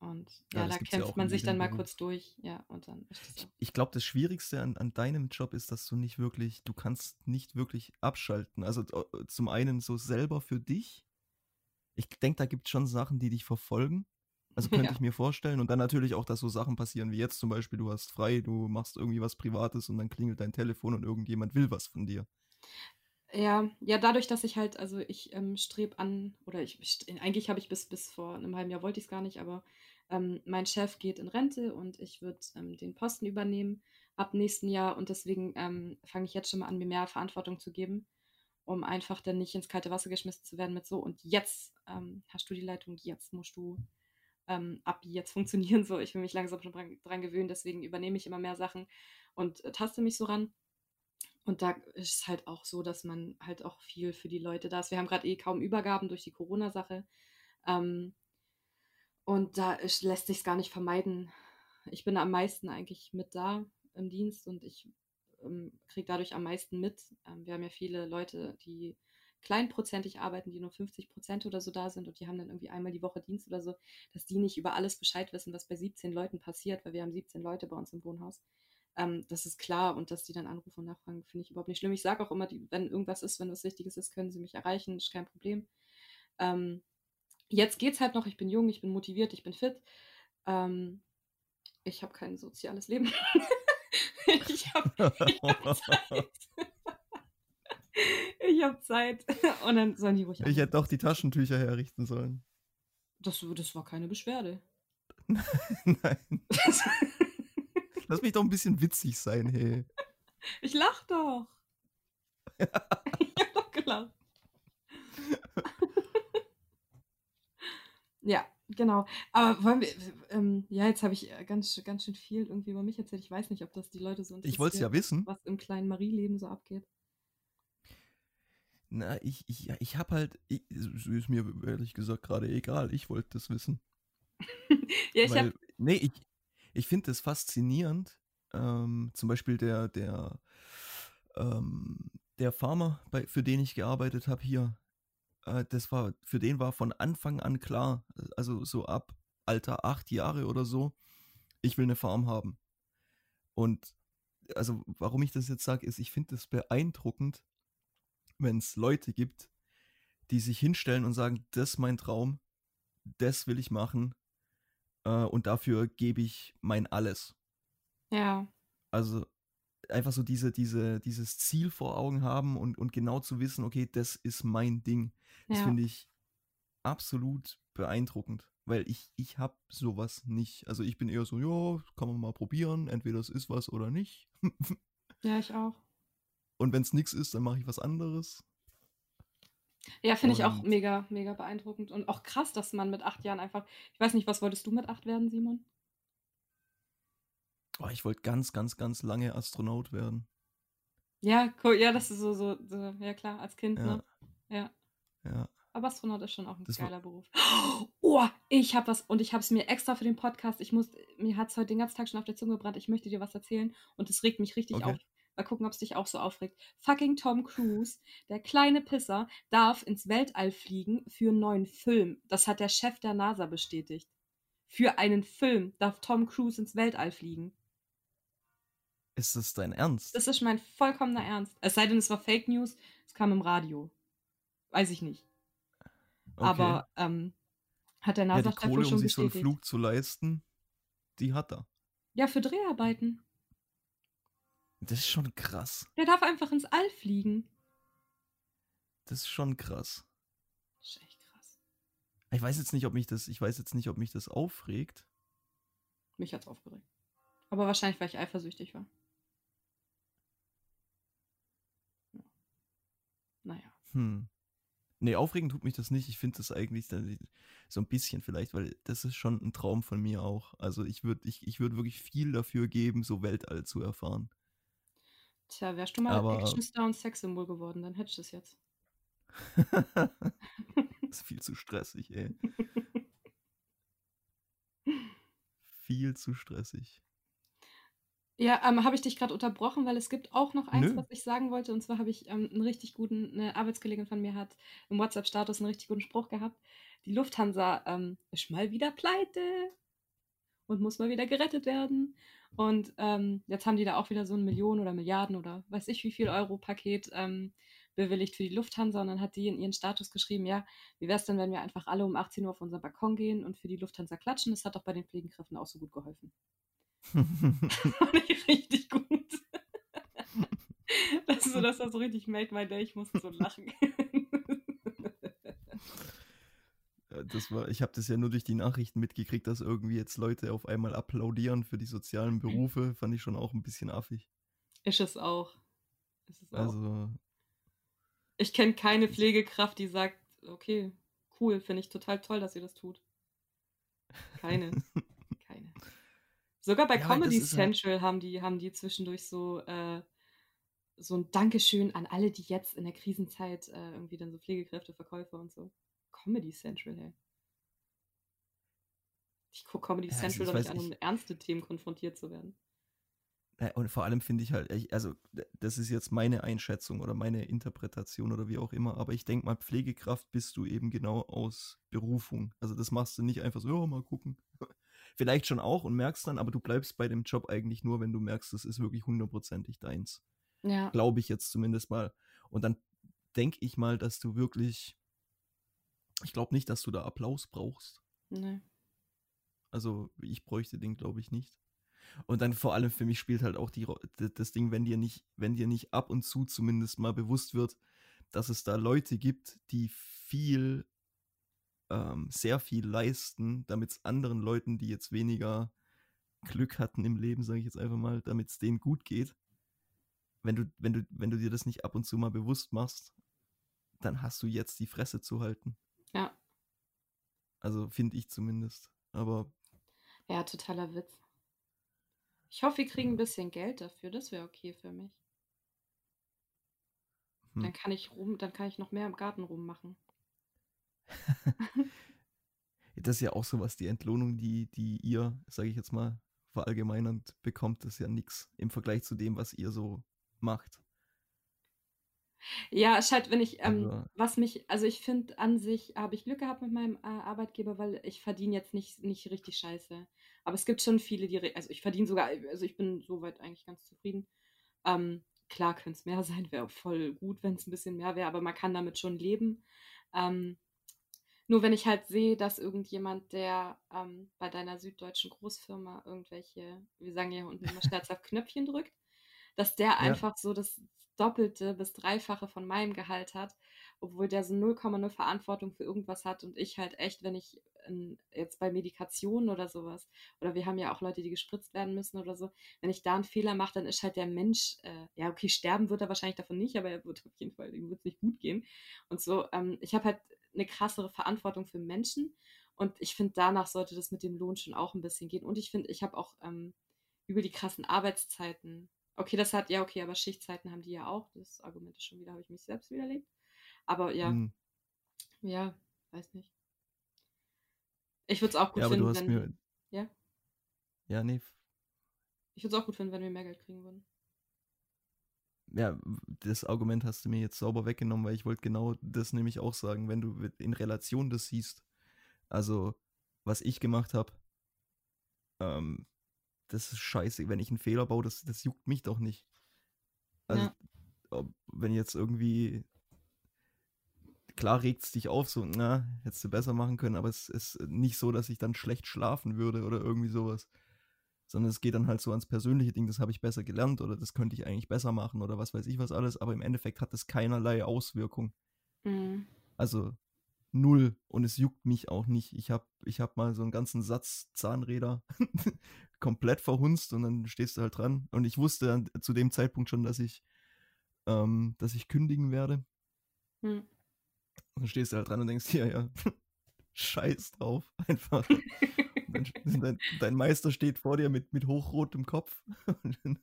Und Ja, ja, da ja kämpft auch man sich dann mal kurz durch. Ja, und dann Ich, so. ich glaube, das Schwierigste an, an deinem Job ist, dass du nicht wirklich, du kannst nicht wirklich abschalten. Also äh, zum einen so selber für dich. Ich denke, da gibt es schon Sachen, die dich verfolgen. Also [LAUGHS] könnte Ja. ich mir vorstellen. Und dann natürlich auch, dass so Sachen passieren wie jetzt zum Beispiel, du hast frei, du machst irgendwie was Privates und dann klingelt dein Telefon und irgendjemand will was von dir. Ja, ja, dadurch, dass ich halt, also ich ähm, strebe an, oder ich, eigentlich habe ich bis, bis vor einem halben Jahr wollte ich es gar nicht, aber ähm, mein Chef geht in Rente und ich würde ähm, den Posten übernehmen ab nächsten Jahr und deswegen ähm, fange ich jetzt schon mal an, mir mehr Verantwortung zu geben, um einfach dann nicht ins kalte Wasser geschmissen zu werden mit so und jetzt ähm, hast du die Leitung, jetzt musst du ähm, ab jetzt funktionieren [LAUGHS] so. Ich will mich langsam schon dran, dran gewöhnen, deswegen übernehme ich immer mehr Sachen und äh, taste mich so ran. Und da ist es halt auch so, dass man halt auch viel für die Leute da ist. Wir haben gerade eh kaum Übergaben durch die Corona-Sache. Ähm, und da ist, lässt sich gar nicht vermeiden. Ich bin am meisten eigentlich mit da im Dienst und ich ähm, kriege dadurch am meisten mit. Ähm, wir haben ja viele Leute, die kleinprozentig arbeiten, die nur 50 Prozent oder so da sind und die haben dann irgendwie einmal die Woche Dienst oder so, dass die nicht über alles Bescheid wissen, was bei 17 Leuten passiert, weil wir haben 17 Leute bei uns im Wohnhaus. Ähm, das ist klar und dass die dann anrufen und nachfragen, finde ich überhaupt nicht schlimm. Ich sage auch immer, die, wenn irgendwas ist, wenn was Wichtiges ist, können sie mich erreichen, ist kein Problem. Ähm, jetzt geht's halt noch, ich bin jung, ich bin motiviert, ich bin fit. Ähm, ich habe kein soziales Leben. [LAUGHS] ich habe hab Zeit. [LAUGHS] ich habe Zeit. Und dann sollen die ruhig. Ich hätte doch die Taschentücher herrichten sollen. Das, das war keine Beschwerde. [LAUGHS] Nein. Lass mich doch ein bisschen witzig sein, hey. ich lach doch. ich hab doch gelacht. Ja, genau. Aber wollen wir. Ähm, ja, jetzt habe ich äh, ganz, ganz schön viel irgendwie über mich erzählt. Ich weiß nicht, ob das die Leute so interessiert, Ich wollte es ja wissen. was im kleinen Marie-Leben so abgeht. Na, ich, ich, ich hab halt, ich, es ist mir ehrlich gesagt gerade egal, ich wollte das wissen. [LAUGHS] Ja, ich habe. nee, ich, ich finde das faszinierend. Ähm, zum Beispiel der, der, ähm, der Farmer, bei, für den ich gearbeitet habe hier, äh, das war, für den war von Anfang an klar, also so ab Alter acht Jahre oder so, ich will eine Farm haben. Und also warum ich das jetzt sage, ist, ich finde es beeindruckend, wenn es Leute gibt, die sich hinstellen und sagen, das ist mein Traum, das will ich machen äh, und dafür gebe ich mein Alles. Ja. Also einfach so diese, diese, dieses Ziel vor Augen haben und, und genau zu wissen, okay, das ist mein Ding. Das Ja. finde ich absolut beeindruckend, weil ich, ich habe sowas nicht. Also ich bin eher so, ja, kann man mal probieren, entweder es ist was oder nicht. Ja, ich auch. Und wenn es nichts ist, dann mache ich was anderes. Ja, finde ich auch mega, mega beeindruckend. Und auch krass, dass man mit acht Jahren einfach. Ich weiß nicht, was wolltest du mit acht werden, Simon? Oh, ich wollte ganz, ganz, ganz lange Astronaut werden. Ja, cool. Ja, das ist so, so, so ja klar, als Kind, Ja. ne? Ja. Ja. Aber Astronaut ist schon auch ein Das geiler Beruf. Oh, ich habe was und ich habe es mir extra für den Podcast. Ich muss, mir hat es heute den ganzen Tag schon auf der Zunge gebrannt. Ich möchte dir was erzählen und es regt mich richtig Okay. auf. Mal gucken, ob es dich auch so aufregt. Fucking Tom Cruise, der kleine Pisser, darf ins Weltall fliegen für einen neuen Film. Das hat der Chef der NASA bestätigt. Für einen Film darf Tom Cruise ins Weltall fliegen. Ist das dein Ernst? Das ist mein vollkommener Ernst. Es sei denn, es war Fake News, es kam im Radio. Weiß ich nicht. Okay. Aber ähm, hat der ja, die Kohle, um schon sich so einen. Flug zu leisten, die hat er. Ja, für Dreharbeiten. Das ist schon krass. Der darf einfach ins All fliegen. Das ist schon krass. Das ist echt krass. Ich weiß jetzt nicht, ob mich das, ich weiß jetzt nicht, ob mich das aufregt. Mich hat's aufgeregt. Aber wahrscheinlich, weil ich eifersüchtig war. Ja. Naja. Hm. Nee, aufregend tut mich das nicht. Ich finde das eigentlich dann so ein bisschen vielleicht, weil das ist schon ein Traum von mir auch. Also ich würde ich, ich würd wirklich viel dafür geben, so Weltall zu erfahren. Tja, wärst du mal Aber- Actionstar und Sexsymbol geworden, dann hättest du es jetzt. das [LAUGHS] ist viel zu stressig, ey. [LAUGHS] Viel zu stressig. Ja, ähm, habe ich dich gerade unterbrochen, weil es gibt auch noch eins, Nö. was ich sagen wollte. Und zwar habe ich ähm, einen richtig guten, eine Arbeitskollegin von mir hat im WhatsApp-Status einen richtig guten Spruch gehabt. Die Lufthansa ähm, ist mal wieder pleite und muss mal wieder gerettet werden. Und ähm, jetzt haben die da auch wieder so ein Millionen oder Milliarden oder weiß ich wie viel Euro Paket ähm, bewilligt für die Lufthansa. Und dann hat die in ihren Status geschrieben, ja, wie wäre es denn, wenn wir einfach alle um 18 Uhr auf unseren Balkon gehen und für die Lufthansa klatschen? Das hat doch bei den Pflegekräften auch so gut geholfen. Fand ich richtig gut. Das, ist so, das war so richtig made my day. Ich musste so lachen. Ja, das war, ich habe das ja nur durch die Nachrichten mitgekriegt, dass irgendwie jetzt Leute auf einmal applaudieren für die sozialen Berufe. Fand ich schon auch ein bisschen affig. Ist es auch. Ist es auch. Also, Ich kenne keine Pflegekraft, die sagt, okay, cool, finde ich total toll, dass ihr das tut. Keine. [LAUGHS] Sogar bei Ja, Comedy halt- Central haben die, haben die zwischendurch so, äh, so ein Dankeschön an alle, die jetzt in der Krisenzeit äh, irgendwie dann so Pflegekräfte, Verkäufer und so. Comedy Central, hey. Ich gucke Comedy Ja, also Central doch nicht an, um ernste Themen konfrontiert zu werden. Ja, und vor allem finde ich halt, also das ist jetzt meine Einschätzung oder meine Interpretation oder wie auch immer, aber ich denke mal, Pflegekraft bist du eben genau aus Berufung. Also das machst du nicht einfach so, ja, mal gucken. Vielleicht schon auch und merkst dann, aber du bleibst bei dem Job eigentlich nur, wenn du merkst, es ist wirklich hundertprozentig deins. Ja. Glaube ich jetzt zumindest mal. Und dann denke ich mal, dass du wirklich, ich glaube nicht, dass du da Applaus brauchst. Ne. Also ich bräuchte den, glaube ich, nicht. Und dann vor allem für mich spielt halt auch die, das Ding, wenn dir nicht, wenn dir nicht ab und zu zumindest mal bewusst wird, dass es da Leute gibt, die viel, ähm, sehr viel leisten, damit es anderen Leuten, die jetzt weniger Glück hatten im Leben, sage ich jetzt einfach mal, damit es denen gut geht. Wenn du, wenn du, wenn du dir das nicht ab und zu mal bewusst machst, dann hast du jetzt die Fresse zu halten. Ja. Also finde ich zumindest. Aber Ja, totaler Witz. Ich hoffe, wir kriegen ein bisschen Geld dafür. Das wäre okay für mich. Hm. Dann kann ich rum, dann kann ich noch mehr im Garten rummachen. [LAUGHS] das ist ja auch sowas, die Entlohnung, die, die ihr, sage ich jetzt mal, verallgemeinernd bekommt, ist ja nichts im Vergleich zu dem, was ihr so macht. Ja, es halt, wenn ich, ähm, Also- was mich, also ich finde an sich habe ich Glück gehabt mit meinem äh, Arbeitgeber, weil ich verdiene jetzt nicht, nicht richtig scheiße. Aber es gibt schon viele, die, also ich verdiene sogar, also ich bin soweit eigentlich ganz zufrieden. Ähm, klar könnte es mehr [LAUGHS] sein, wäre voll gut, wenn es ein bisschen mehr wäre, aber man kann damit schon leben. Ähm, nur wenn ich halt sehe, dass irgendjemand, der ähm, bei deiner süddeutschen Großfirma irgendwelche, wir sagen ja unten immer [LAUGHS] scherzhaft Knöpfchen drückt, dass der einfach so das Doppelte bis Dreifache von meinem Gehalt hat, obwohl der so 0,0 Verantwortung für irgendwas hat und ich halt echt, wenn ich in, jetzt bei Medikationen oder sowas, oder wir haben ja auch Leute, die gespritzt werden müssen oder so, wenn ich da einen Fehler mache, dann ist halt der Mensch, äh, ja, okay, sterben wird er wahrscheinlich davon nicht, aber er wird auf jeden Fall, ihm wird es nicht gut gehen. Und so, ähm, ich habe halt eine krassere Verantwortung für Menschen und ich finde, danach sollte das mit dem Lohn schon auch ein bisschen gehen. Und ich finde, ich habe auch ähm, über die krassen Arbeitszeiten. Okay, das hat, ja, okay, aber Schichtzeiten haben die ja auch. Das Argument ist schon wieder, habe ich mich selbst widerlegt. Aber ja, Hm. ja, weiß nicht. Ich würde es auch gut Ja, aber finden, du hast wenn. mir. Ja? Ja, nee. Ich würde es auch gut finden, wenn wir mehr Geld kriegen würden. Ja, das Argument hast du mir jetzt sauber weggenommen, weil ich wollte genau das nämlich auch sagen, wenn du in Relation das siehst. Also, was ich gemacht habe, ähm, das ist scheiße. Wenn ich einen Fehler baue, das, das juckt mich doch nicht. Also, Ja. ob, wenn jetzt irgendwie. Klar regt es dich auf, so, na, hättest du besser machen können, aber es ist nicht so, dass ich dann schlecht schlafen würde oder irgendwie sowas. Sondern es geht dann halt so ans persönliche Ding, das habe ich besser gelernt oder das könnte ich eigentlich besser machen oder was weiß ich was alles, aber im Endeffekt hat das keinerlei Auswirkung. Mhm. Also null und es juckt mich auch nicht. Ich habe ich hab mal so einen ganzen Satz Zahnräder [LAUGHS] komplett verhunzt und dann stehst du halt dran. Und ich wusste dann zu dem Zeitpunkt schon, dass ich, ähm, dass ich kündigen werde. Mhm. Und dann stehst du halt dran und denkst dir, ja, [LAUGHS] scheiß drauf, [LAUGHS] einfach. [LAUGHS] Dein, dein Meister steht vor dir mit, mit hochrotem Kopf. Und,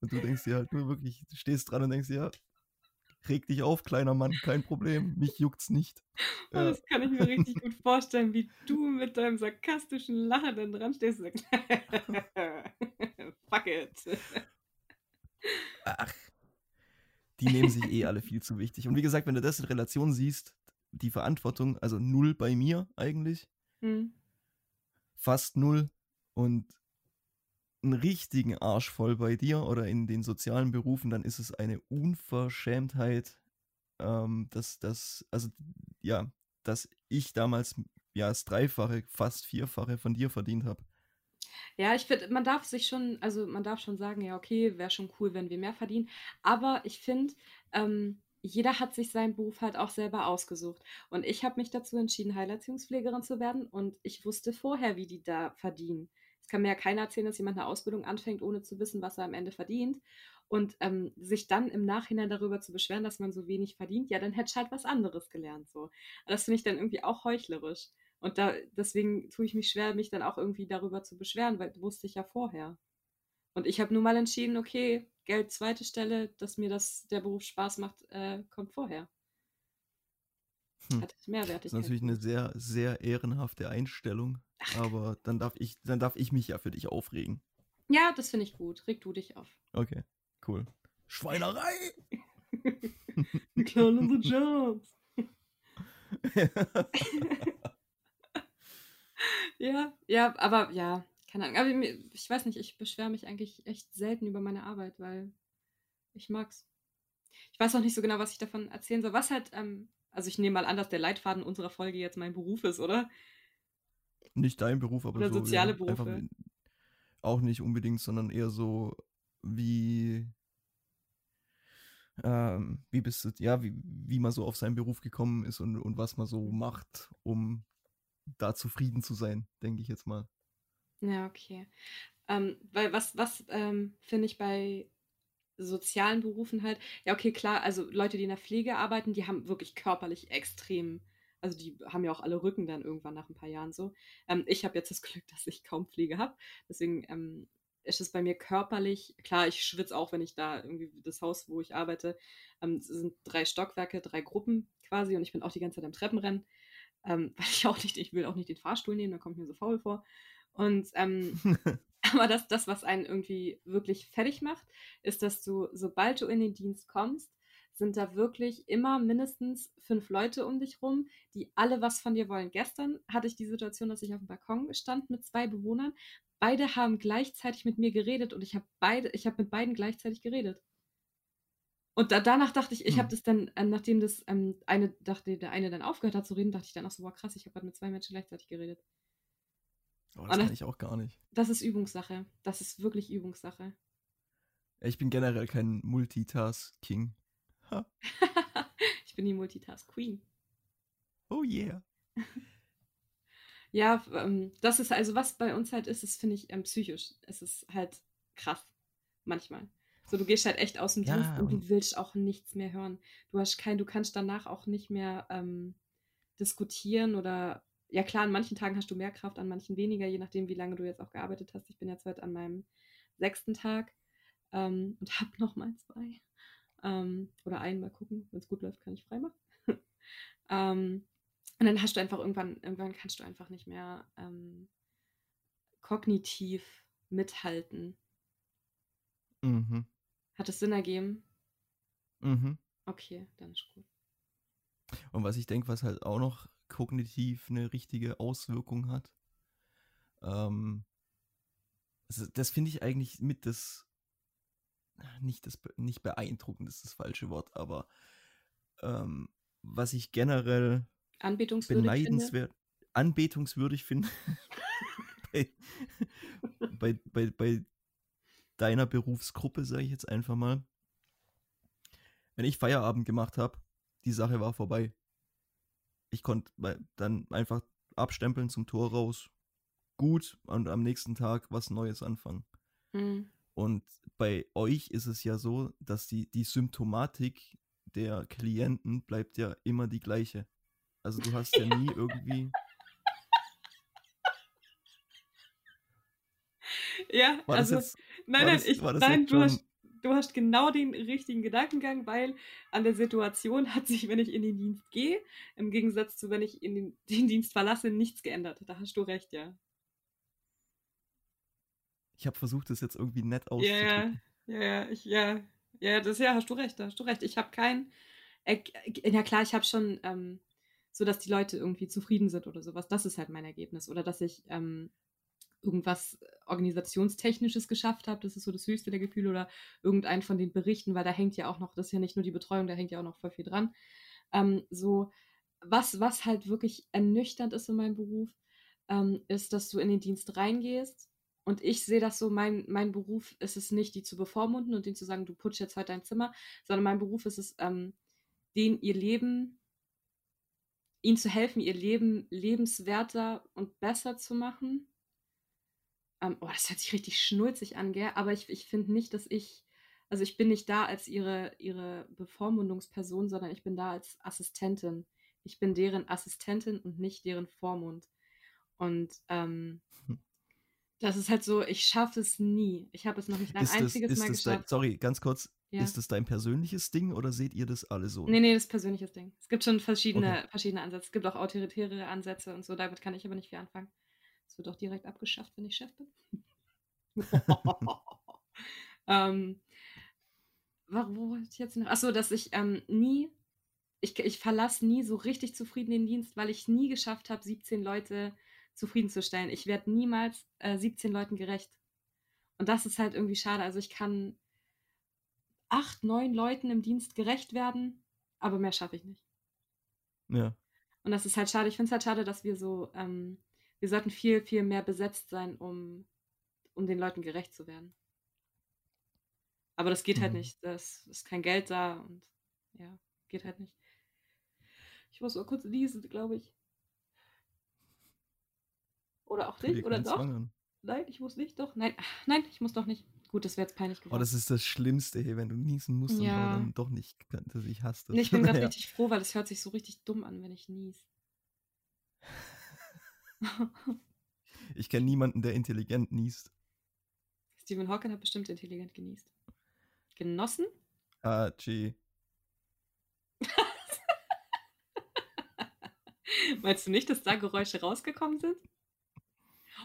du denkst dir halt nur wirklich, du stehst dran und denkst ja, reg dich auf, kleiner Mann, kein Problem, mich juckt's nicht. Ja. das kann ich mir richtig gut vorstellen, wie du mit deinem sarkastischen Lachen dann dran stehst und sagst, fuck it. Ach, die nehmen sich eh alle viel zu wichtig. Und wie gesagt, wenn du das in Relation siehst, die Verantwortung, also null bei mir eigentlich, Hm. fast null und einen richtigen Arsch voll bei dir oder in den sozialen Berufen, dann ist es eine Unverschämtheit, ähm, dass das, also ja, dass ich damals ja das Dreifache, fast Vierfache von dir verdient habe. Ja, ich finde, man darf sich schon, also man darf schon sagen, ja, okay, wäre schon cool, wenn wir mehr verdienen. Aber ich finde, ähm, jeder hat sich seinen Beruf halt auch selber ausgesucht. Und ich habe mich dazu entschieden, Heilerziehungspflegerin zu werden. Und ich wusste vorher, wie die da verdienen. Es kann mir ja keiner erzählen, dass jemand eine Ausbildung anfängt, ohne zu wissen, was er am Ende verdient. Und ähm, sich dann im Nachhinein darüber zu beschweren, dass man so wenig verdient, ja, dann hätte ich halt was anderes gelernt. So. Das finde ich dann irgendwie auch heuchlerisch. Und da, deswegen tue ich mich schwer, mich dann auch irgendwie darüber zu beschweren, weil wusste ich ja vorher. Und ich habe nun mal entschieden, okay, Geld zweite Stelle, dass mir das der Beruf Spaß macht, äh, kommt vorher. Hm. Hat Das Mehrwertigkeit. ist natürlich eine sehr, sehr ehrenhafte Einstellung, aber dann darf ich, dann darf ich mich ja für dich aufregen. Ja, das finde ich gut. Reg du dich auf. Okay, cool. Schweinerei! [LAUGHS] Wir klauen unsere Jobs. [LAUGHS] [LAUGHS] Ja, ja, aber ja, keine Ahnung. Aber ich weiß nicht, ich beschwere mich eigentlich echt selten über meine Arbeit, weil ich mag's. Ich weiß auch nicht so genau, was ich davon erzählen soll. Was halt, ähm, also ich nehme mal an, dass der Leitfaden unserer Folge jetzt mein Beruf ist, oder? Nicht dein Beruf, aber Oder so. soziale ja, Berufe. Auch nicht unbedingt, sondern eher so wie, ähm, wie bist du, ja, wie, wie man so auf seinen Beruf gekommen ist und, und was man so macht, um da zufrieden zu sein, denke ich jetzt mal. Ja, okay. Ähm, weil was, was ähm, finde ich bei sozialen Berufen halt, ja, okay, klar, also Leute, die in der Pflege arbeiten, die haben wirklich körperlich extrem, also die haben ja auch alle Rücken dann irgendwann nach ein paar Jahren so. Ähm, ich habe jetzt das [LAUGHS] Glück, dass ich kaum Pflege habe. Deswegen ähm, ist es bei mir körperlich, klar, ich schwitze auch, wenn ich da irgendwie das Haus, wo ich arbeite, ähm, sind drei Stockwerke, drei Gruppen quasi und ich bin auch die ganze Zeit am Treppenrennen, ähm, [LAUGHS] weil ich auch nicht, ich will auch nicht den Fahrstuhl nehmen, da kommt mir so faul vor. Und ähm, [LAUGHS] [LAUGHS] aber das, das, was einen irgendwie wirklich fertig macht, ist, dass du, sobald du in den Dienst kommst, sind da wirklich immer mindestens fünf Leute um dich rum, die alle was von dir wollen. Gestern hatte ich die Situation, dass ich auf dem Balkon stand mit zwei Bewohnern beide haben gleichzeitig mit mir geredet und ich habe beide, ich habe mit beiden gleichzeitig geredet. Und da, danach dachte ich, ich hm. habe das dann, äh, nachdem das ähm, eine, dachte, der eine dann aufgehört hat zu reden, dachte ich dann auch so, boah, krass, ich habe gerade mit zwei Menschen gleichzeitig geredet. Oh, das kann ich auch gar nicht. Das ist Übungssache. Das ist wirklich Übungssache. Ich bin generell kein Multitask-King. [LAUGHS] ich bin die Multitask-Queen. Oh yeah. Ja, ähm, das ist also, was bei uns halt ist, das finde ich ähm, psychisch. Es ist halt krass. Manchmal. So, du gehst halt echt aus dem ja, Dienst und, und du willst auch nichts mehr hören. Du hast kein, du kannst danach auch nicht mehr ähm, diskutieren oder ja klar, an manchen Tagen hast du mehr Kraft, an manchen weniger, je nachdem, wie lange du jetzt auch gearbeitet hast. Ich bin jetzt heute an meinem sechsten Tag ähm, und habe noch mal zwei. Ähm, oder einen mal gucken. Wenn es gut läuft, kann ich frei machen. [LAUGHS] ähm, und dann hast du einfach irgendwann, irgendwann kannst du einfach nicht mehr ähm, kognitiv mithalten. Mhm. Hat es Sinn ergeben? Mhm. Okay, dann ist gut. Und was ich denke, was halt auch noch kognitiv eine richtige Auswirkung hat, ähm, also das finde ich eigentlich mit das, nicht das, nicht beeindruckend ist das falsche Wort, aber ähm, was ich generell Anbetungswürdig beneidenswert, finde. anbetungswürdig finde. [LAUGHS] [LAUGHS] bei, bei, bei, bei deiner Berufsgruppe, sage ich jetzt einfach mal. Wenn ich Feierabend gemacht habe, die Sache war vorbei. Ich konnte dann einfach abstempeln zum Tor raus. Gut und am nächsten Tag was Neues anfangen. Mhm. Und bei euch ist es ja so, dass die, die Symptomatik der Klienten bleibt ja immer die gleiche. Also du hast ja nie [LAUGHS] irgendwie. Ja, war also jetzt, nein, nein, das, ich, nein, du hast, du hast genau den richtigen Gedankengang, weil an der Situation hat sich, wenn ich in den Dienst gehe, im Gegensatz zu wenn ich in den, [LAUGHS] den Dienst verlasse, nichts geändert. Da hast du recht, ja. Ich habe versucht, das jetzt irgendwie nett auszudrücken. Ja, ja, ich, ja, ja, das ja, hast du recht, da hast du recht. Ich habe kein, äh, ja klar, ich habe schon ähm, so dass die Leute irgendwie zufrieden sind oder sowas. Das ist halt mein Ergebnis. Oder dass ich ähm, irgendwas Organisationstechnisches geschafft habe, das ist so das höchste der Gefühle, oder irgendein von den Berichten, weil da hängt ja auch noch, das ist ja nicht nur die Betreuung, da hängt ja auch noch voll viel dran. Ähm, so, was, was halt wirklich ernüchternd ist in meinem Beruf, ähm, ist, dass du in den Dienst reingehst und ich sehe das so, mein, mein Beruf ist es nicht, die zu bevormunden und denen zu sagen, du putsch jetzt heute dein Zimmer, sondern mein Beruf ist es, ähm, denen ihr Leben ihnen zu helfen, ihr Leben lebenswerter und besser zu machen. Ähm, oh, das hört sich richtig schnulzig an, gell? Aber ich, ich finde nicht, dass ich, also ich bin nicht da als ihre, ihre Bevormundungsperson, sondern ich bin da als Assistentin. Ich bin deren Assistentin und nicht deren Vormund. Und ähm, hm. das ist halt so, ich schaffe es nie. Ich habe es noch nicht ein ist einziges das, Mal geschafft. Dein, sorry, ganz kurz. Ja. Ist das dein persönliches Ding oder seht ihr das alle so? Nee, nee, das ist persönliches Ding. Es gibt schon verschiedene, okay. verschiedene Ansätze. Es gibt auch autoritäre Ansätze und so. Damit kann ich aber nicht viel anfangen. Es wird auch direkt abgeschafft, wenn ich Chef bin. [LAUGHS] ähm, wo wollte ich jetzt noch? Achso, dass ich ähm, nie, ich, ich verlasse nie so richtig zufrieden den Dienst, weil ich nie geschafft habe, 17 Leute zufriedenzustellen. Ich werde niemals äh, 17 Leuten gerecht. Und das ist halt irgendwie schade. Also ich kann acht, neun Leuten im Dienst gerecht werden, aber mehr schaffe ich nicht. Ja. Und das ist halt schade. Ich finde es halt schade, dass wir so, ähm, wir sollten viel, viel mehr besetzt sein, um, um den Leuten gerecht zu werden. Aber das geht halt Mhm. nicht. Das ist kein Geld da und ja, geht halt nicht. Ich muss mal kurz niesen, glaube ich. Oder auch nicht, oder doch? Zwang an. Nein, ich muss nicht, doch. Nein, ach, nein, ich muss doch nicht. Gut, das wäre jetzt peinlich Oh, geworden. das ist das Schlimmste, hey, wenn du niesen musst und Ja. aber dann doch nicht dass ich hasse das. nee, ich bin [LAUGHS] gerade Naja. richtig froh, weil es hört sich so richtig dumm an, wenn ich nies. [LAUGHS] Ich kenne niemanden, der intelligent niest. Stephen Hawking hat bestimmt intelligent genießt. Genossen? Ah, gee. [LAUGHS] Meinst du nicht, dass da Geräusche rausgekommen sind?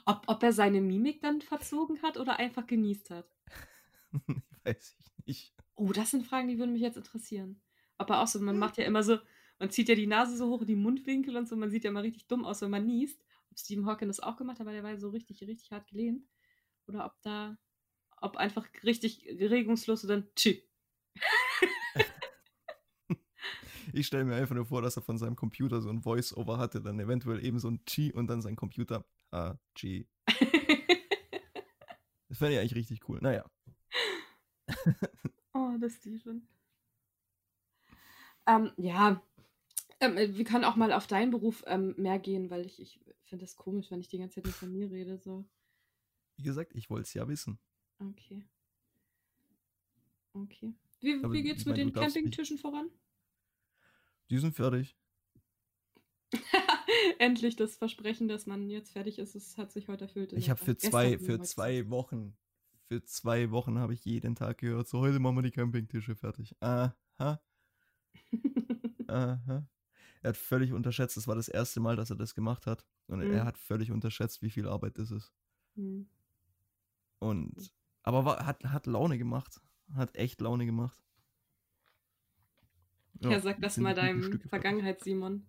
Ob, ob er seine Mimik dann verzogen hat oder einfach genießt hat? [LAUGHS] Weiß ich nicht. Oh, das sind Fragen, die würden mich jetzt interessieren. Ob er auch so, man macht ja immer so, man zieht ja die Nase so hoch, die Mundwinkel und so, man sieht ja immer richtig dumm aus, wenn man niest. Stephen Hawking das auch gemacht hat, weil der war so richtig, richtig hart gelehnt. Oder ob da, ob einfach richtig regungslos und dann tschü. [LAUGHS] Ich stelle mir einfach nur vor, dass er von seinem Computer so ein Voice-Over hatte, dann eventuell eben so ein G und dann sein Computer. Ah, G. [LAUGHS] Das fände ich eigentlich richtig cool. Naja. Oh, das Steven. [LAUGHS] Ähm, ja, ähm, äh, wir können auch mal auf deinen Beruf ähm, mehr gehen, weil ich, ich finde das komisch, wenn ich die ganze Zeit nur von mir rede. So, Wie gesagt, ich wollte es ja wissen. okay. Okay. Wie, Aber wie geht's ich mit mein, den Campingtischen voran? Die sind fertig. [LAUGHS] Endlich das Versprechen, dass man jetzt fertig ist, es hat sich heute erfüllt. Ich habe für zwei, für zwei Wochen, für zwei Wochen habe ich jeden Tag gehört, so heute machen wir die Campingtische fertig. Aha, [LAUGHS] aha. Er hat völlig unterschätzt, das war das erste Mal, dass er das gemacht hat. Und Mhm. er hat völlig unterschätzt, wie viel Arbeit das ist. Hm. Und, aber war, hat, hat Laune gemacht. Hat echt Laune gemacht. Ja, sag das mal deinem. Vergangenheits-Simon,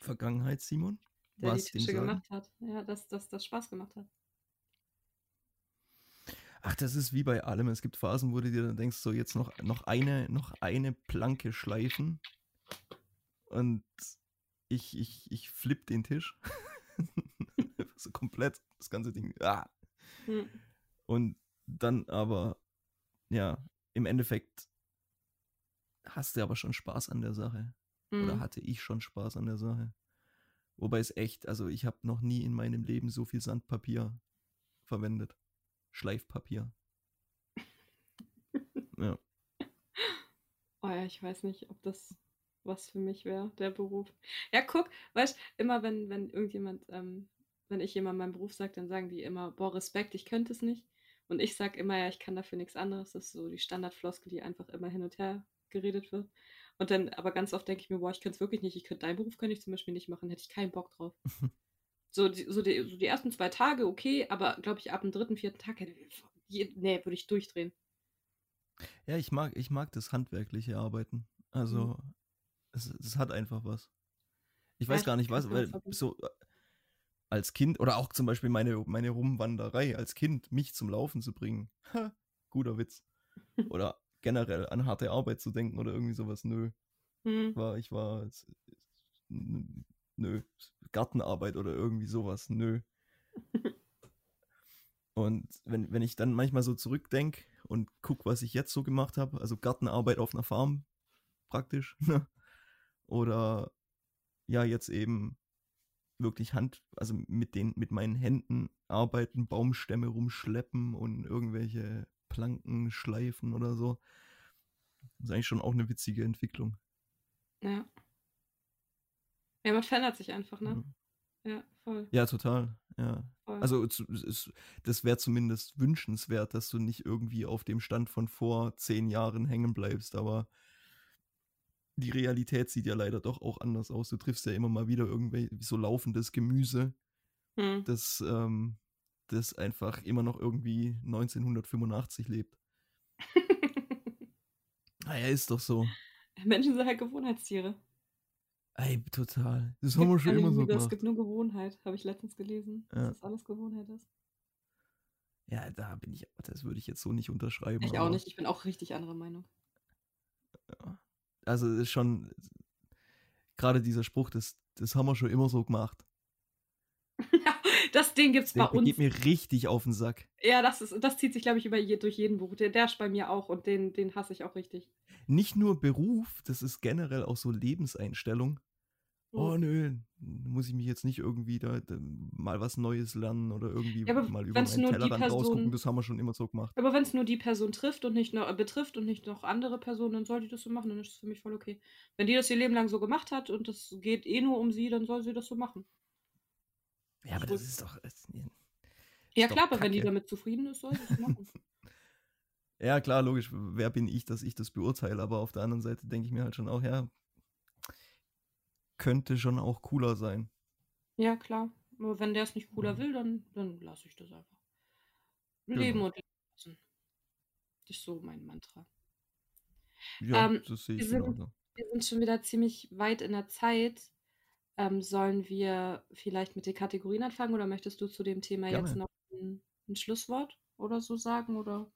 Vergangenheit, Simon? der Was, die Tische sagen? gemacht hat. Ja, dass dass das Spaß gemacht hat. Ach, das ist wie bei allem. Es gibt Phasen, wo du dir dann denkst, so jetzt noch, noch, eine, noch eine Planke schleifen. Und ich, ich, ich flipp den Tisch. [LAUGHS] so komplett das ganze Ding. Ah. Hm. Und dann aber, ja, im Endeffekt hast du aber schon Spaß an der Sache. Oder Hm. hatte ich schon Spaß an der Sache. Wobei es echt, also ich habe noch nie in meinem Leben so viel Sandpapier verwendet. Schleifpapier. [LAUGHS] Ja. Oh ja, ich weiß nicht, ob das was für mich wäre, der Beruf. Ja, guck, weißt immer wenn, wenn irgendjemand, ähm, wenn ich jemand meinen Beruf sage, dann sagen die immer, boah, Respekt, ich könnte es nicht. Und ich sag immer, ja, ich kann dafür nichts anderes. Das ist so die Standardfloskel, die einfach immer hin und her geredet wird. Und dann, aber ganz oft denke ich mir, boah, ich könnte es wirklich nicht. Ich könnte deinen Beruf könnte ich zum Beispiel nicht machen, hätte ich keinen Bock drauf. [LAUGHS] so, die, so, die, so die ersten zwei Tage, okay, aber glaube ich, ab dem dritten, vierten Tag hätte je- nee, würde ich durchdrehen. Ja, ich mag, ich mag das handwerkliche Arbeiten. Also, es, es hat einfach was. Ich Ja, weiß ich gar nicht was, weil so äh, als Kind oder auch zum Beispiel meine, meine Rumwanderei als Kind, mich zum Laufen zu bringen. [LAUGHS] Ha, guter Witz. [LAUGHS] Oder generell an harte Arbeit zu denken oder irgendwie sowas. Nö. Hm. war, ich war, nö, Gartenarbeit oder irgendwie sowas, nö. [LAUGHS] Und wenn, wenn ich dann manchmal so zurückdenke und guck, was ich jetzt so gemacht habe, also Gartenarbeit auf einer Farm praktisch, ne? Oder ja, jetzt eben wirklich Hand, also mit den, mit meinen Händen arbeiten, Baumstämme rumschleppen und irgendwelche Planken schleifen oder so. Das ist eigentlich schon auch eine witzige Entwicklung. Ja. Ja, man verändert sich einfach, ne? Mhm. Ja, voll. Ja, total. Ja. voll. Also das wäre zumindest wünschenswert, dass du nicht irgendwie auf dem Stand von vor zehn Jahren hängen bleibst, aber die Realität sieht ja leider doch auch anders aus. Du triffst ja immer mal wieder irgendwie so laufendes Gemüse, Hm. das, ähm, das einfach immer noch irgendwie 1985 lebt. [LAUGHS] Naja, ist doch so. Menschen sind halt Gewohnheitstiere. Ey, total. Das haben wir schon immer so Liebe, Es gemacht. gibt nur Gewohnheit, habe ich letztens gelesen, Ja. dass das alles Gewohnheit ist. Ja, da bin ich, das würde ich jetzt so nicht unterschreiben. Ich auch nicht, ich bin auch richtig anderer Meinung. Also ist schon, gerade dieser Spruch, das, das haben wir schon immer so gemacht. [LAUGHS] Das Ding gibt's bei Der uns. geht mir richtig auf den Sack. Ja, das, ist, das zieht sich, glaube ich, über je, durch jeden Buch. Der, der ist bei mir auch und den, den hasse ich auch richtig. Nicht nur Beruf, das ist generell auch so Lebenseinstellung. Oh nö, muss ich mich jetzt nicht irgendwie da, da mal was Neues lernen oder irgendwie Ja, mal über meinen Tellerrand rausgucken, Person- das haben wir schon immer so gemacht. Aber wenn es nur die Person trifft und nicht noch, äh, betrifft und nicht noch andere Personen, dann soll die das so machen, dann ist es für mich voll okay. Wenn die das ihr Leben lang so gemacht hat und das geht eh nur um sie, dann soll sie das so machen. Ja, aber das ist doch. Das, Ja Ist doch klar, aber wenn die damit zufrieden ist, soll sie das machen. [LAUGHS] ja, klar, logisch, wer bin ich, dass ich das beurteile, aber auf der anderen Seite denke ich mir halt schon auch, ja, könnte schon auch cooler sein. ja, klar. Aber wenn der es nicht cooler Mhm. will, dann, dann lasse ich das einfach. Leben Genau. und leben lassen. Das ist so mein Mantra. Ja, Ähm, das sehe wir ich sind- genauso. Wir sind schon wieder ziemlich weit in der Zeit. Ähm, sollen wir vielleicht mit den Kategorien anfangen oder möchtest du zu dem Thema jetzt Gerne. noch ein, ein Schlusswort oder so sagen? Oder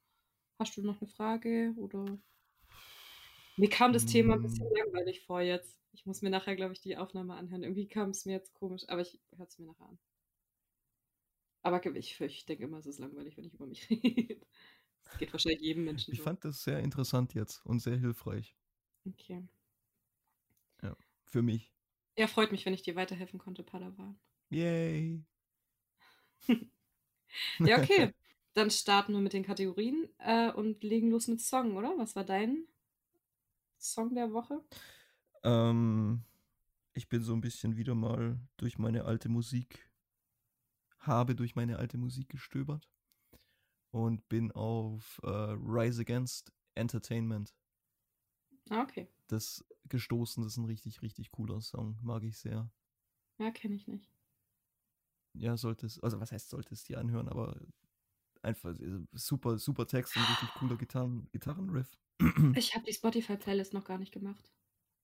hast du noch eine Frage? Oder mir kam das Thema ein bisschen Mm. langweilig vor jetzt. Ich muss mir nachher, glaube ich, die Aufnahme anhören. Irgendwie kam es mir jetzt komisch, aber ich höre es mir nachher an. Aber ich, ich denke immer, es ist langweilig, wenn ich über mich [LAUGHS] rede. Das geht wahrscheinlich jedem Menschen Ich so. fand das sehr interessant jetzt und sehr hilfreich Okay. für mich. Ja, freut mich, wenn ich dir weiterhelfen konnte, Padawan. Yay! [LAUGHS] Ja, okay. [LAUGHS] Dann starten wir mit den Kategorien äh, und legen los mit Song, oder? Was war dein Song der Woche? Ähm, ich bin so ein bisschen wieder mal durch meine alte Musik, habe durch meine alte Musik gestöbert und bin auf äh, Rise Against Entertainment Ah, okay. das gestoßen. Das ist ein richtig, richtig cooler Song. Mag ich sehr. Ja, kenne ich nicht. Ja, solltest, also was heißt solltest dir anhören, aber einfach äh, super, super Text und richtig cooler Gitarren, Gitarrenriff. [CLEARS THROAT] Ich habe die Spotify-Playlist noch gar nicht gemacht.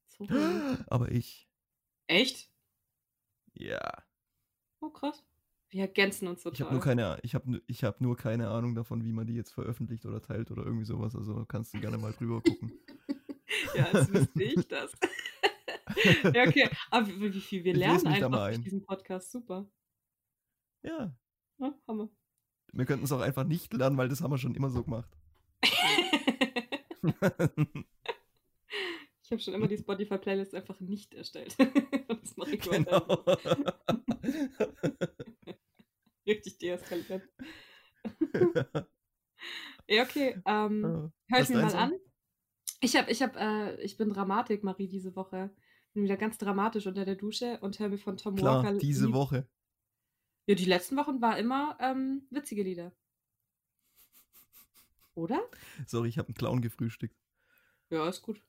So. [GASPS] aber ich, Echt? ja. Oh, krass. Wir ergänzen uns total. Ich habe nur keine, ich habe, ich habe nur keine Ahnung davon, wie man die jetzt veröffentlicht oder teilt oder irgendwie sowas. Also kannst du gerne mal drüber gucken. [LAUGHS] ja, als wüsste ich das. [LAUGHS] ja, okay. Aber wie, wie viel wir lernen einfach durch ein. diesen Podcast. Super. Ja, Ja, Hammer. wir könnten es auch einfach nicht lernen, weil das haben wir schon immer so gemacht. Ich habe schon immer die Spotify-Playlist einfach nicht erstellt. [LAUGHS] das mache ich genau. [LAUGHS] Richtig deeskalierend. [LAUGHS] Ja, okay. Ähm. Hör ich mir mal Song? an. Ich hab, ich hab, äh, ich bin Dramatik, Marie, diese Woche. Bin wieder ganz dramatisch unter der Dusche und höre mir von Tom Klar, Walker. diese Lied- Woche. Ja, die letzten Wochen war immer ähm, witzige Lieder. Oder? Sorry, ich habe einen Clown gefrühstückt. Ja, ist gut.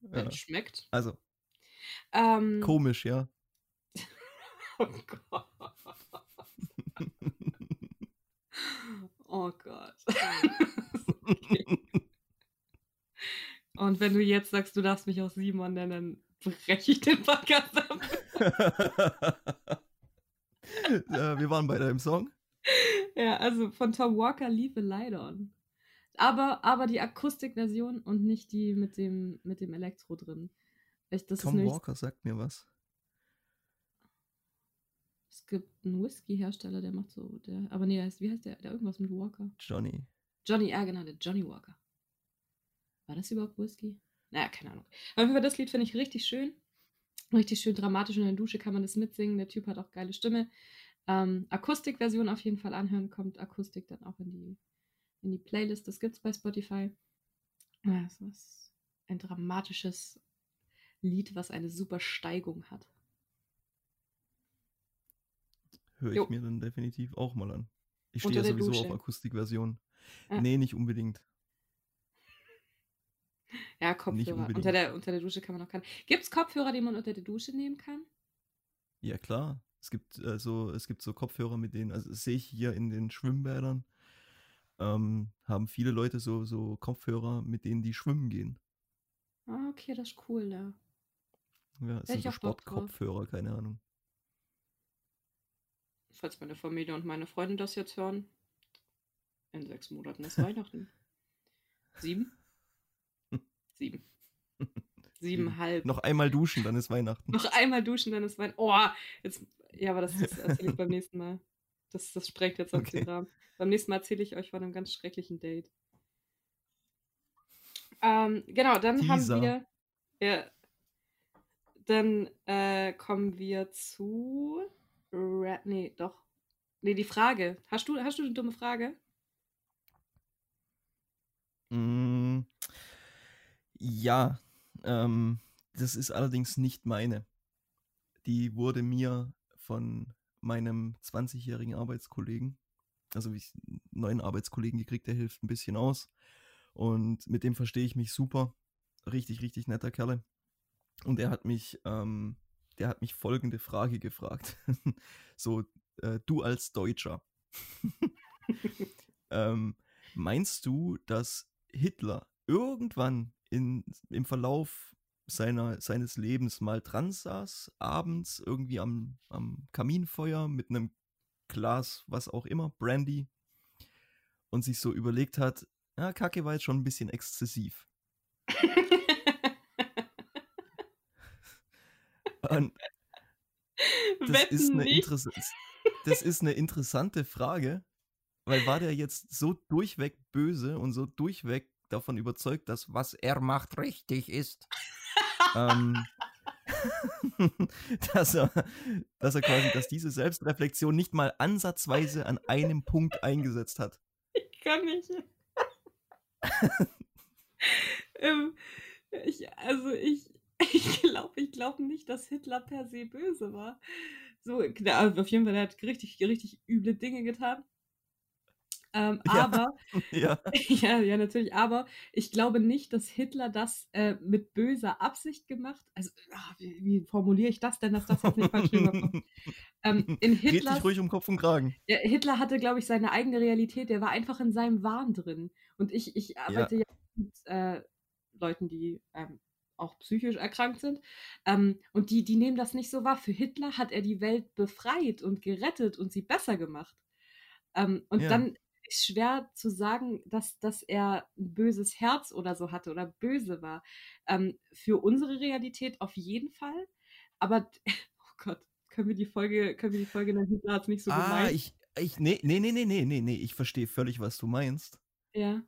Wenn Ja. es schmeckt. Also, Ähm, komisch, ja. [LAUGHS] oh Gott. Oh Gott. okay. [LAUGHS] Und wenn du jetzt sagst, du darfst mich auch Simon nennen, dann breche ich den Podcast ab. [LAUGHS] äh, wir waren bei deinem Song. Ja, also von Tom Walker Leave a Light On. Aber, aber die Akustikversion und nicht die mit dem, mit dem Elektro drin. Ist Tom Walker sagt mir was. es gibt einen Whisky-Hersteller, der macht so, der, aber nee, heißt, wie heißt der? Der irgendwas mit Walker. Johnny. Johnny, ja genau, der Johnny Walker. War das überhaupt Whisky? Naja, keine Ahnung. Auf jeden Fall, das Lied finde ich richtig schön. Richtig schön dramatisch. In der Dusche kann man das mitsingen. Der Typ hat auch geile Stimme. Ähm, Akustikversion auf jeden Fall anhören. Kommt Akustik dann auch in die, in die Playlist. Das gibt's bei Spotify. Ja, das ist ein dramatisches Lied, was eine super Steigung hat. Höre Jo. ich mir dann definitiv auch mal an. Ich stehe ja sowieso Dusche. auf Akustikversion. Ja. Nee, nicht unbedingt. [LAUGHS] Ja, Kopfhörer. Unter der, unter der Dusche kann man auch kann. Gibt es Kopfhörer, die man unter der Dusche nehmen kann? Ja, klar. Es gibt, äh, so, es gibt so Kopfhörer, mit denen, also sehe ich hier in den Schwimmbädern, ähm, haben viele Leute so, so Kopfhörer, mit denen die schwimmen gehen. Ah, okay, das ist cool, ja. Ja, es sind so. Sportkopfhörer, keine Ahnung. falls meine Familie und meine Freunde das jetzt hören, in sechs Monaten ist Weihnachten. [LAUGHS] Sieben? [LAUGHS] Sieben. [LAUGHS] Siebenhalb. Noch einmal duschen, dann ist Weihnachten. Noch einmal duschen, dann ist Weihnachten. Oh, jetzt. Ja, aber das, das erzähle ich beim nächsten Mal. Das, das sprengt jetzt sonst Okay. den Rahmen. Beim nächsten Mal erzähle ich euch von einem ganz schrecklichen Date. Ähm, genau, dann Teaser. haben wir. Ja, dann äh, kommen wir zu. Ra nee, doch. Nee, die Frage. Hast du, hast du eine dumme Frage? Mm, ja, ähm, das ist allerdings nicht meine. Die wurde mir von meinem 20-jährigen Arbeitskollegen, also ich einen neuen Arbeitskollegen gekriegt, der hilft ein bisschen aus. Und mit dem verstehe ich mich super. Richtig, richtig netter Kerle. Und er hat mich, ähm, der hat mich folgende Frage gefragt. [LAUGHS] so, äh, du als Deutscher. [LAUGHS] ähm, meinst du, dass Hitler irgendwann in, im Verlauf seiner, seines Lebens mal dran saß, abends irgendwie am, am Kaminfeuer mit einem Glas, was auch immer, Brandy, und sich so überlegt hat, ja, Kacke war jetzt schon ein bisschen exzessiv. [LAUGHS] Und das Wetten ist, eine. Interess das ist eine interessante Frage, weil war der jetzt so durchweg böse und so durchweg davon überzeugt, dass was er macht richtig ist, [LAUGHS] ähm, [LAUGHS] dass, er, dass er quasi, dass diese Selbstreflexion nicht mal ansatzweise an einem Punkt eingesetzt hat. Ich kann nicht. [LAUGHS] ähm, ich, also ich, ich glaube ich glaub nicht, dass Hitler per se böse war. So, klar, auf jeden Fall, er hat richtig, richtig üble Dinge getan. Ähm, [LAUGHS] Ja. aber, [LAUGHS] [LAUGHS] Ja, ja, ja, natürlich, aber ich glaube nicht, dass Hitler das äh, mit böser Absicht gemacht. Also, ah, wie, wie formuliere ich das denn, dass das jetzt nicht falsch rüberkommt? Ähm, in Hitlers, ruhig um Kopf und Kragen. ja, Hitler hatte, glaube ich, seine eigene Realität. Der war einfach in seinem Wahn drin. Und ich, ich arbeite ja, mit äh, Leuten, die ähm, auch psychisch erkrankt sind. Ähm, und die, die nehmen das nicht so wahr. Für Hitler hat er die Welt befreit und gerettet und sie besser gemacht. Ähm, und Ja. dann schwer zu sagen, dass, dass er ein böses Herz oder so hatte oder böse war. Ähm, für unsere Realität auf jeden Fall. Aber, [LAUGHS] oh Gott, können wir die Folge, können wir die Folge nennen? Hitler hat nicht so ah, gemeint. ich, ich, nee, nee, nee, nee, nee, nee, ich verstehe völlig, was du meinst. Ja.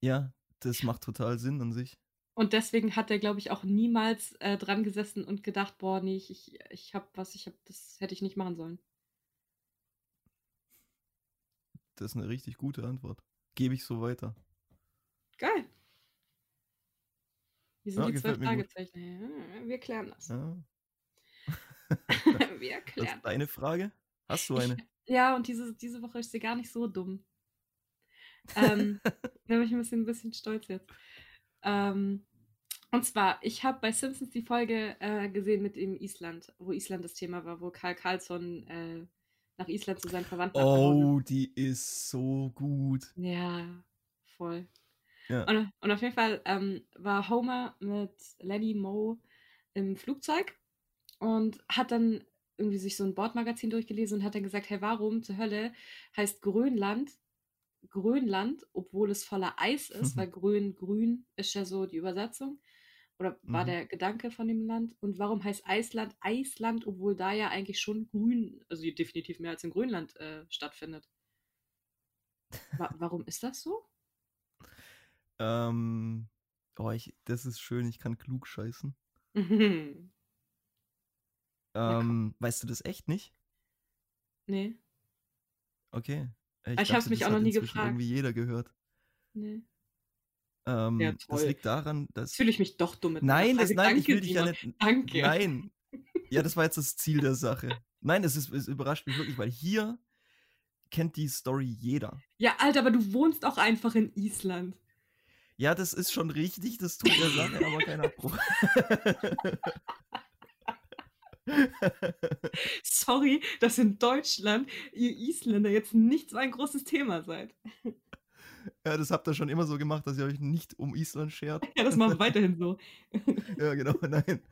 Ja, das macht total Sinn an sich. Und deswegen hat er, glaube ich, auch niemals äh, dran gesessen und gedacht, boah, nee, ich, ich, ich hab was, ich hab, das hätte ich nicht machen sollen. Das ist eine richtig gute Antwort. Gebe ich so weiter. Geil. Wie sind Ja, die gut. Fragezeichen? Ja, wir klären das. Ja. [LAUGHS] [LAUGHS] wir Das klären ist deine Frage? Hast du eine? [LAUGHS] Ja, und diese, diese Woche ist sie gar nicht so dumm. Ähm, da bin ich ein bisschen, ein bisschen stolz jetzt. Ähm, und zwar, ich habe bei Simpsons die Folge äh, gesehen mit dem Island, wo Island das Thema war, wo Karl Karlsson äh, nach Island zu seinen Verwandten. Oh, die ist so gut. Ja, voll. Ja. Und, und auf jeden Fall ähm, war Homer mit Lenny Moe im Flugzeug und hat dann irgendwie sich so ein Bordmagazin durchgelesen und hat dann gesagt, hey, warum zur Hölle heißt Grönland Grönland, obwohl es voller Eis ist, [LAUGHS] weil grün, grün ist ja so die Übersetzung. Oder war Mhm. der Gedanke von dem Land? Und warum heißt Eisland Eisland, obwohl da ja eigentlich schon grün, also definitiv mehr als in Grönland äh, stattfindet? Wa warum ist das so? Ähm, oh, ich, das ist schön, ich kann klug scheißen. Mhm. [LAUGHS] Ja. Ähm, weißt du das echt nicht? nee, Okay. Äh, ich hab's dachte, mich auch noch nie gefragt. irgendwie jeder gehört. nee. Ähm, Ja, das liegt daran, dass. Jetzt fühle ich mich doch dumm mit Nein, das, nein, ich Danke, will dich ja nicht. Danke. Nein. Ja, das war jetzt das Ziel der Sache. [LAUGHS] Nein, es, ist, es überrascht mich wirklich, weil hier kennt die Story jeder. Ja, Alter, aber du wohnst auch einfach in Island. Ja, das ist schon richtig, das tut der Sache aber keinen Abbruch. [LAUGHS] Sorry, dass in Deutschland ihr Isländer jetzt nicht so ein großes Thema seid. Ja, das habt ihr schon immer so gemacht, dass ihr euch nicht um Island schert. [LAUGHS] Ja, das machen wir weiterhin so. [LAUGHS] ja, genau, [LAUGHS] nein.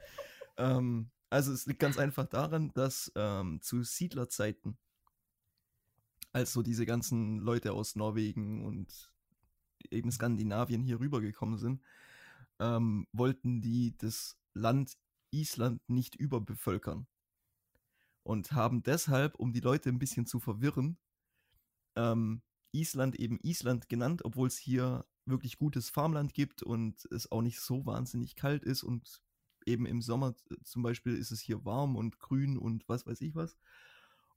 Ähm, also es liegt ganz einfach daran, dass ähm, zu Siedlerzeiten, als so diese ganzen Leute aus Norwegen und eben Skandinavien hier rübergekommen sind, ähm, wollten die das Land Island nicht überbevölkern und haben deshalb, um die Leute ein bisschen zu verwirren, ähm, Island eben Island genannt, obwohl es hier wirklich gutes Farmland gibt und es auch nicht so wahnsinnig kalt ist und eben im Sommer zum Beispiel ist es hier warm und grün und was weiß ich was.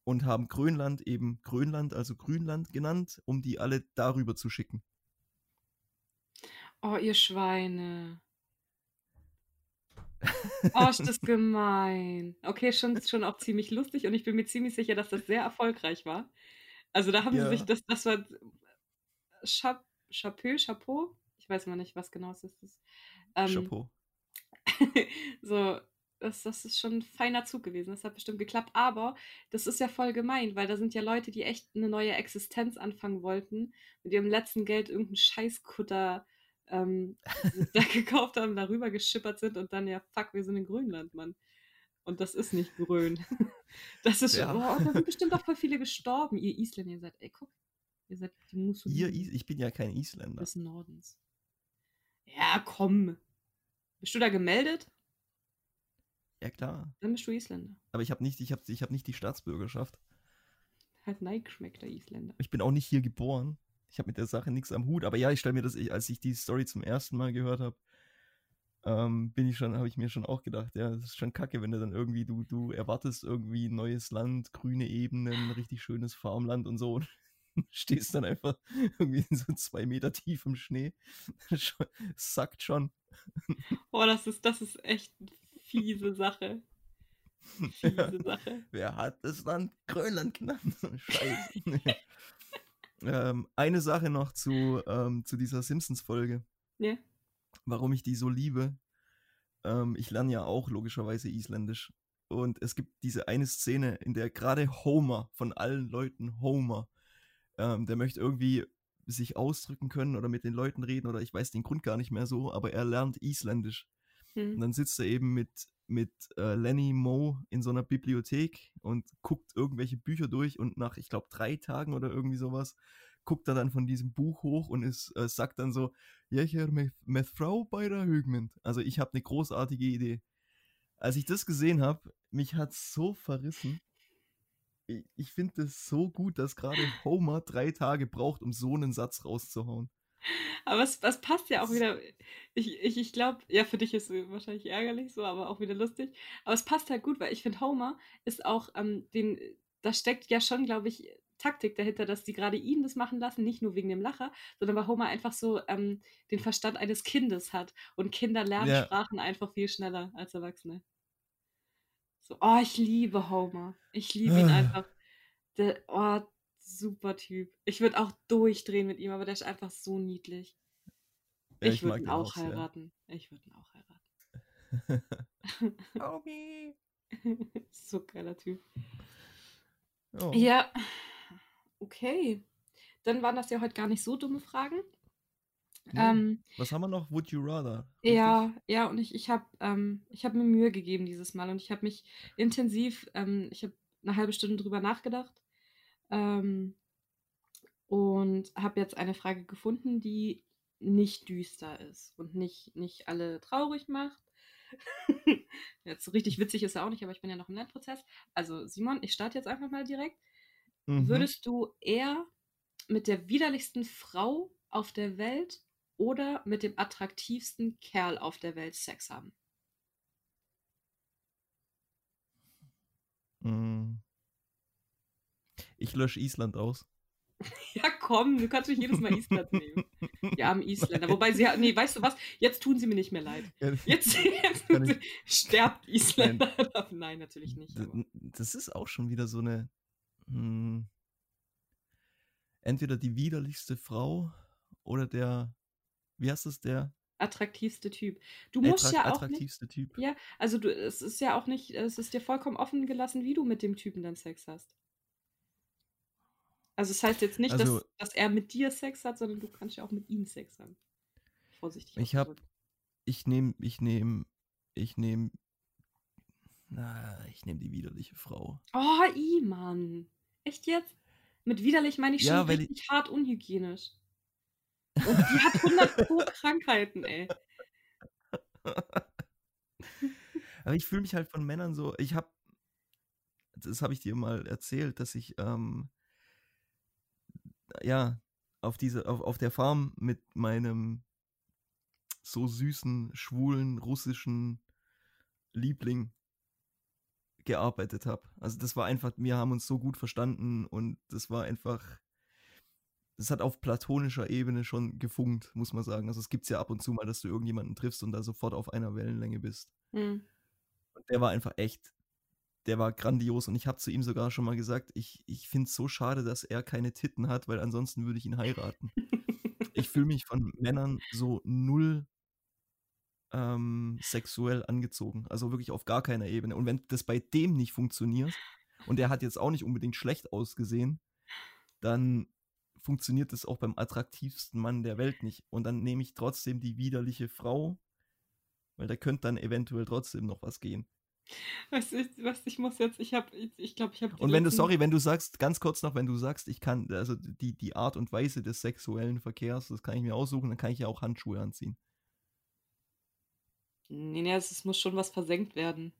Und haben Grönland eben Grönland, also Grünland genannt, um die alle darüber zu schicken. Oh, ihr Schweine. [LAUGHS] Oh, ist das gemein. Okay, schon, schon auch ziemlich lustig und ich bin mir ziemlich sicher, dass das sehr erfolgreich war. Also da haben sie sich, Ja, das, das war Chap Chapeau, Chapeau. Ich weiß mal nicht, was genau es ist. Ähm, Chapeau. [LAUGHS] so, das, das ist schon ein feiner Zug gewesen. Das hat bestimmt geklappt. Aber das ist ja voll gemein, weil da sind ja Leute, die echt eine neue Existenz anfangen wollten, mit ihrem letzten Geld irgendeinen Scheißkutter ähm, [LAUGHS] da gekauft haben, darüber geschippert sind und dann ja, fuck, wir sind in Grönland, Mann. Und das ist nicht grün. [LAUGHS] Das ist Ja. boah, da sind [LAUGHS] bestimmt auch voll viele gestorben. Ihr Isländer, ihr seid, ey, guck, ihr seid die Ihr, Is- ich bin ja kein Isländer. des Nordens. Ja, komm. Bist du da gemeldet? Ja klar. Dann bist du Isländer. Aber ich habe nicht, ich hab, ich hab nicht die Staatsbürgerschaft. Hat Nein geschmeckt, der Isländer. Ich bin auch nicht hier geboren. Ich habe mit der Sache nichts am Hut. Aber ja, ich stelle mir das, als ich die Story zum ersten Mal gehört habe, ähm, bin ich schon, habe ich mir schon auch gedacht, ja, das ist schon kacke, wenn du dann irgendwie, du, du erwartest irgendwie neues Land, grüne Ebenen, richtig schönes Farmland und so und [LAUGHS] stehst dann einfach irgendwie in so zwei Meter tiefem Schnee. [LAUGHS] Sackt schon. Oh, das ist, das ist echt eine fiese Sache. [LAUGHS] Fiese Sache. Wer hat das Land Grönland genannt? Scheiße. ähm, eine Sache noch zu, ähm, zu dieser Simpsons-Folge. Ja. Warum ich die so liebe. Ähm, ich lerne ja auch logischerweise Isländisch. Und es gibt diese eine Szene, in der gerade Homer, von allen Leuten Homer, ähm, der möchte irgendwie sich ausdrücken können oder mit den Leuten reden oder ich weiß den Grund gar nicht mehr so, aber er lernt Isländisch. Und Hm. dann sitzt er eben mit, mit äh, Lenny Moe in so einer Bibliothek und guckt irgendwelche Bücher durch und nach, ich glaube, drei Tagen oder irgendwie sowas, guckt er dann von diesem Buch hoch und ist, äh, sagt dann so, ja, ich höre mit, mit Frau bei der Hügmund. Also ich habe eine großartige Idee. Als ich das gesehen habe, mich hat so verrissen. Ich, ich finde es so gut, dass gerade Homer drei Tage braucht, um so einen Satz rauszuhauen. Aber es, es passt ja auch wieder. Ich, ich, ich glaube, ja, für dich ist es wahrscheinlich ärgerlich so, aber auch wieder lustig. Aber es passt halt gut, weil ich finde, Homer ist auch ähm, den, da steckt ja schon, glaube ich, Taktik dahinter, dass die gerade ihn das machen lassen, nicht nur wegen dem Lacher, sondern weil Homer einfach so ähm, den Verstand eines Kindes hat. Und Kinder lernen Ja. Sprachen einfach viel schneller als Erwachsene. So, oh, ich liebe Homer. Ich liebe ihn Ah. einfach. Der, oh, super Typ. Ich würde auch durchdrehen mit ihm, aber der ist einfach so niedlich. Ja, ich würde mag ihn auch sehr. heiraten. Ich würde ihn auch heiraten. [LAUGHS] [LAUGHS] So geiler Typ. Oh. Ja, okay. Dann waren das ja heute gar nicht so dumme Fragen. Nee. Ähm, Was haben wir noch? Would you rather? ja, ja, und ich, ich habe ähm, ich hab mir Mühe gegeben dieses Mal und ich habe mich intensiv, ähm, ich habe eine halbe Stunde drüber nachgedacht ähm, und habe jetzt eine Frage gefunden, die nicht düster ist und nicht, nicht alle traurig macht. [LAUGHS] jetzt so richtig witzig ist er auch nicht, aber ich bin ja noch im Lernprozess. Also Simon, ich starte jetzt einfach mal direkt. Mhm. Würdest du eher mit der widerlichsten Frau auf der Welt oder mit dem attraktivsten Kerl auf der Welt Sex haben? Mm. Ich lösche Island aus. [LAUGHS] Ja, komm, du kannst mich jedes Mal Island nehmen. Die armen [LAUGHS] Isländer. Wobei sie, nee, weißt du was? Jetzt tun sie mir nicht mehr leid. Jetzt, [LAUGHS] jetzt ich- sterbt Isländer. Nein, natürlich nicht. Aber. Das ist auch schon wieder so eine. Hm, entweder die widerlichste Frau oder der. Wie heißt es? Der Attraktivste Typ. Du musst attrakt- ja auch nicht, attraktivste Typ. Ja, also du, es ist ja auch nicht, es ist dir vollkommen offen gelassen, wie du mit dem Typen dann Sex hast. Also es heißt jetzt nicht, Also- dass, dass er mit dir Sex hat, sondern du kannst ja auch mit ihm Sex haben. Vorsichtig. Ich hab- ausgedrückt. Ich nehme, ich nehme, ich nehme. Na, ich nehme die widerliche Frau. Oh, i, Mann. Echt jetzt? Mit widerlich meine ich schon Ja, weil richtig hart unhygienisch. [LAUGHS] Und die hat 100 pro Krankheiten, ey. [LAUGHS] Aber ich fühle mich halt von Männern so, ich habe, das habe ich dir mal erzählt, dass ich, ähm, ja, auf diese, auf, auf der Farm mit meinem so süßen, schwulen, russischen Liebling gearbeitet habe. Also das war einfach, wir haben uns so gut verstanden und das war einfach, das hat auf platonischer Ebene schon gefunkt, muss man sagen. Also es gibt ja ab und zu mal, dass du irgendjemanden triffst und da sofort auf einer Wellenlänge bist. Hm. Und der war einfach echt, der war grandios und ich habe zu ihm sogar schon mal gesagt, ich, ich finde es so schade, dass er keine Titten hat, weil ansonsten würde ich ihn heiraten. ich fühle mich von Männern so null ähm, sexuell angezogen. Also wirklich auf gar keiner Ebene. Und wenn das bei dem nicht funktioniert, und der hat jetzt auch nicht unbedingt schlecht ausgesehen, dann funktioniert das auch beim attraktivsten Mann der Welt nicht. Und dann nehme ich trotzdem die widerliche Frau, weil da könnte dann eventuell trotzdem noch was gehen. Was ich, was ich muss jetzt, ich habe, ich, ich glaube, ich habe. Und wenn du, sorry, wenn du sagst, ganz kurz noch, wenn du sagst, ich kann, also die, die Art und Weise des sexuellen Verkehrs, das kann ich mir aussuchen, dann kann ich ja auch Handschuhe anziehen. Nee, nee, es muss schon was versenkt werden.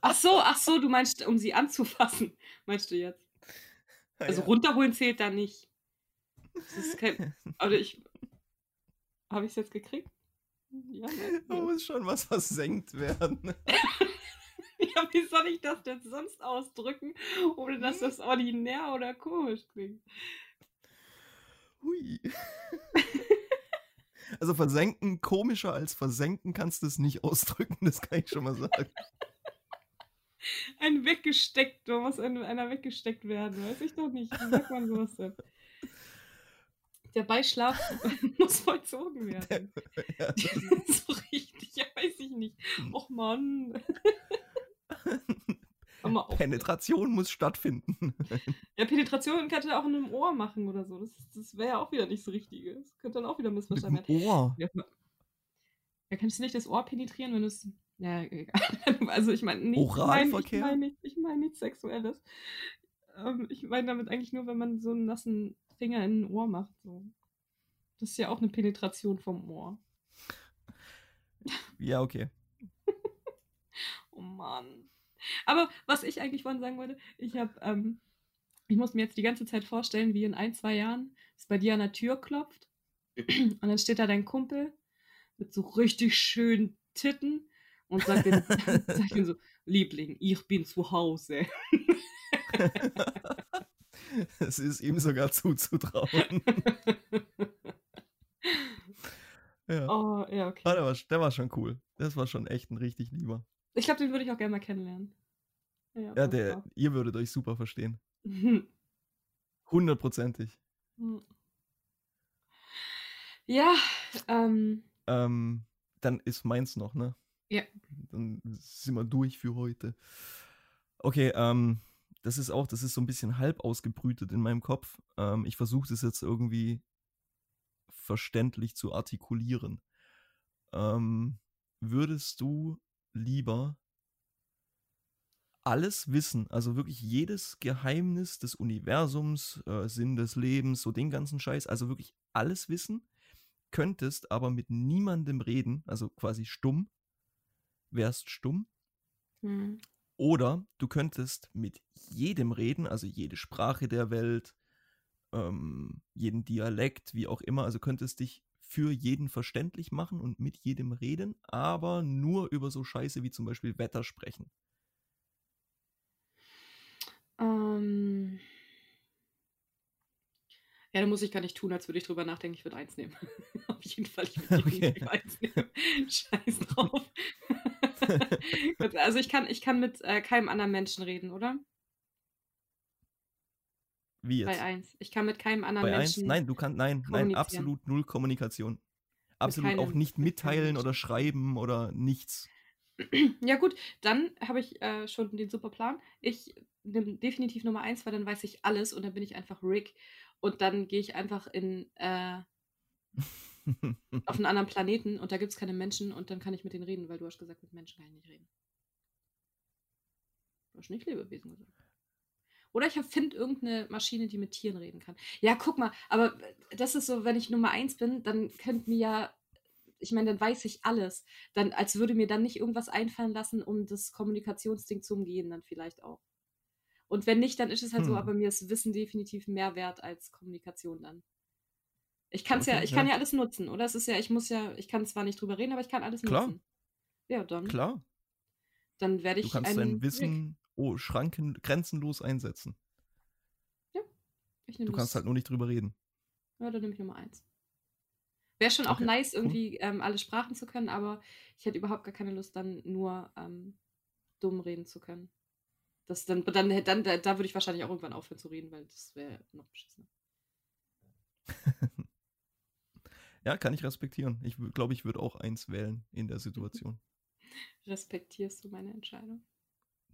Ach so, ach so, du meinst, um sie anzufassen, [LAUGHS] meinst du jetzt? Also Ja. runterholen zählt da nicht. Das ist kein, also ich, habe ich es jetzt gekriegt? Ja, ne? [LAUGHS] Da muss schon was versenkt werden. [LAUGHS] ja, wie soll ich das denn sonst ausdrücken, ohne dass das ordinär oder komisch klingt? Hui. Also versenken, komischer als versenken kannst du es nicht ausdrücken, das kann ich schon mal sagen. Ein weggesteckt, da muss ein, einer weggesteckt werden, weiß ich doch nicht. Wie sagt man sowas denn? Der Beischlaf [LAUGHS] muss vollzogen werden. [LAUGHS] Ja, [LAUGHS] so richtig, ja, weiß ich nicht. Och Mann. [LAUGHS] Penetration muss stattfinden. [LAUGHS] Ja, Penetration könnte er auch in einem Ohr machen oder so. Das, das wäre ja auch wieder nicht so richtig. Das könnte dann auch wieder missverstanden werden. Ohr. Ja, ja, kannst du nicht das Ohr penetrieren, wenn du es. Ja, egal. [LAUGHS] Also ich meine nicht, ich meine Oralverkehr? ich mein nicht, ich mein nichts Sexuelles. Ähm, ich meine damit eigentlich nur, wenn man so einen nassen Finger in ein Ohr macht. So. Das ist ja auch eine Penetration vom Ohr. Ja, okay. Oh Mann. Aber was ich eigentlich vorhin sagen wollte, ich habe, ähm, ich muss mir jetzt die ganze Zeit vorstellen, wie in ein, zwei Jahren es bei dir an der Tür klopft [CLEARS THROAT] und dann steht da dein Kumpel mit so richtig schönen Titten und sagt dir, [LAUGHS] [LAUGHS] sagt so, Liebling, ich bin zu Hause. [LAUGHS] Es ist ihm sogar zuzutrauen. ja. oh, ja, okay. Ah, der, war, der war schon cool. Das war schon echt ein richtig lieber. Ich glaube, den würde ich auch gerne mal kennenlernen. Ja, das der, ihr würdet euch super verstehen. [LAUGHS] Hundertprozentig. Ja, ähm, Ähm, dann ist meins noch, ne? Ja. Dann sind wir durch für heute. Okay, ähm, das ist auch, das ist so ein bisschen halb ausgebrütet in meinem Kopf. Ähm, ich versuche das jetzt irgendwie verständlich zu artikulieren. Ähm, würdest du lieber alles wissen, also wirklich jedes Geheimnis des Universums, äh, Sinn des Lebens, so den ganzen Scheiß, also wirklich alles wissen, könntest aber mit niemandem reden, also quasi stumm, wärst stumm, hm. oder du könntest mit jedem reden, also jede Sprache der Welt, ähm, jeden Dialekt, wie auch immer, also könntest dich für jeden verständlich machen und mit jedem reden, aber nur über so Scheiße wie zum Beispiel Wetter sprechen. Ähm. Ja, da muss ich gar nicht tun, als würde ich drüber nachdenken. Ich würde eins nehmen. [LAUGHS] Auf jeden Fall, ich würde Okay. eins nehmen. [LAUGHS] Scheiß drauf. [LAUGHS] Also ich kann, ich kann mit äh, keinem anderen Menschen reden, oder? Wie Bei jetzt? eins. Ich kann mit keinem anderen Bei? Menschen. Nein, du kannst, nein, nein, absolut null Kommunikation. Absolut auch keinem- nicht mit keinem mitteilen oder schreiben oder nichts. [CLEARS THROAT] Ja, gut, dann habe ich äh, schon den super Plan. Ich nehme definitiv Nummer eins, weil dann weiß ich alles und dann bin ich einfach Rick. Und dann gehe ich einfach in, äh, auf [LAUGHS] einen anderen Planeten und da gibt es keine Menschen und dann kann ich mit denen reden, weil du hast gesagt, mit Menschen kann ich nicht reden. Du hast nicht Lebewesen gesagt. Oder ich finde irgendeine Maschine, die mit Tieren reden kann. Ja, guck mal, aber das ist so, wenn ich Nummer eins bin, dann könnte mir ja ich meine, dann weiß ich alles. Dann, als würde mir dann nicht irgendwas einfallen lassen, um das Kommunikationsding zu umgehen, dann vielleicht auch. Und wenn nicht, dann ist es halt so, Hm. aber mir ist Wissen definitiv mehr wert als Kommunikation dann. Ich kann's ja, Okay, ich kann ja. ja alles nutzen, oder? Es ist ja, ich muss ja, ich kann zwar nicht drüber reden, aber ich kann alles Klar. nutzen. Ja, dann, Klar, dann werde du ich kannst einen dein Wissen oh, schranken, grenzenlos einsetzen. Ich nehm Du kannst halt nur nicht drüber reden. Ja, dann nehme ich Nummer eins. Wäre schon auch Okay, nice, cool. irgendwie ähm, alle Sprachen zu können, aber ich hätte überhaupt gar keine Lust, dann nur ähm, dumm reden zu können. Das dann, dann, dann, da, da würde ich wahrscheinlich auch irgendwann aufhören zu reden, weil das wäre noch beschissener. [LAUGHS] Ja, kann ich respektieren. Ich glaube, ich würde auch eins wählen in der Situation. [LAUGHS] Respektierst du meine Entscheidung?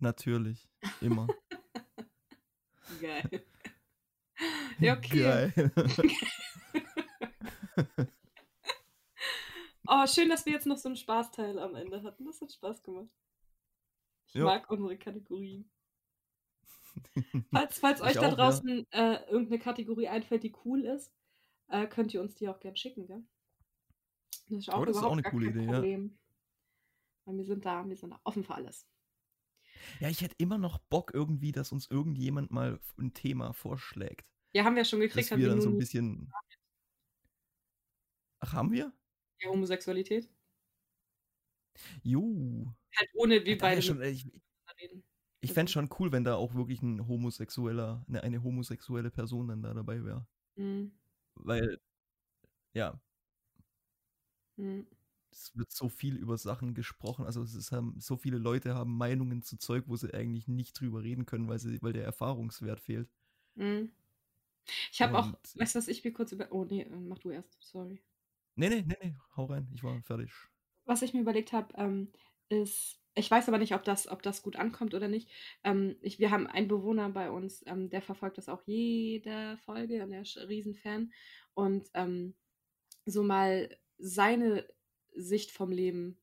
Natürlich. Immer. [LAUGHS] Geil. [LAUGHS] ja, okay. Geil. [LAUGHS] Oh, schön, dass wir jetzt noch so einen Spaßteil am Ende hatten. Das hat Spaß gemacht. Ich Ja. mag unsere Kategorien. Falls, falls euch da auch, ja. draußen äh, irgendeine Kategorie einfällt, die cool ist, äh, könnt ihr uns die auch gern schicken, gell? Das ist auch Oh, das ist auch eine coole Idee, ja. Problem. Weil wir sind da, wir sind da offen für alles. Ja, ich hätte immer noch Bock irgendwie, dass uns irgendjemand mal ein Thema vorschlägt. Ja, haben wir schon gekriegt, Dass haben wir dann so ein bisschen. Ach, haben wir? die Homosexualität. Jo. Halt ohne wie Ja, beide schon, ich reden. ich fände schon cool, wenn da auch wirklich ein homosexueller, eine, eine homosexuelle Person dann da dabei wäre. Mhm. Weil, ja, Mhm. Es wird so viel über Sachen gesprochen. Also es ist, haben, so viele Leute haben Meinungen zu Zeug, wo sie eigentlich nicht drüber reden können, weil, sie, weil der Erfahrungswert fehlt. Mhm. Ich habe auch, weißt du was, ich will kurz über. Oh nee, äh, mach du erst, sorry. Nee, nee, nee, nee, hau rein, ich war fertig. was ich mir überlegt habe, ähm, ist, ich weiß aber nicht, ob das, ob das gut ankommt oder nicht. Ähm, ich, wir haben einen Bewohner bei uns, ähm, der verfolgt das auch jede Folge und der ist ein Riesenfan. Und ähm, so mal seine Sicht vom Leben.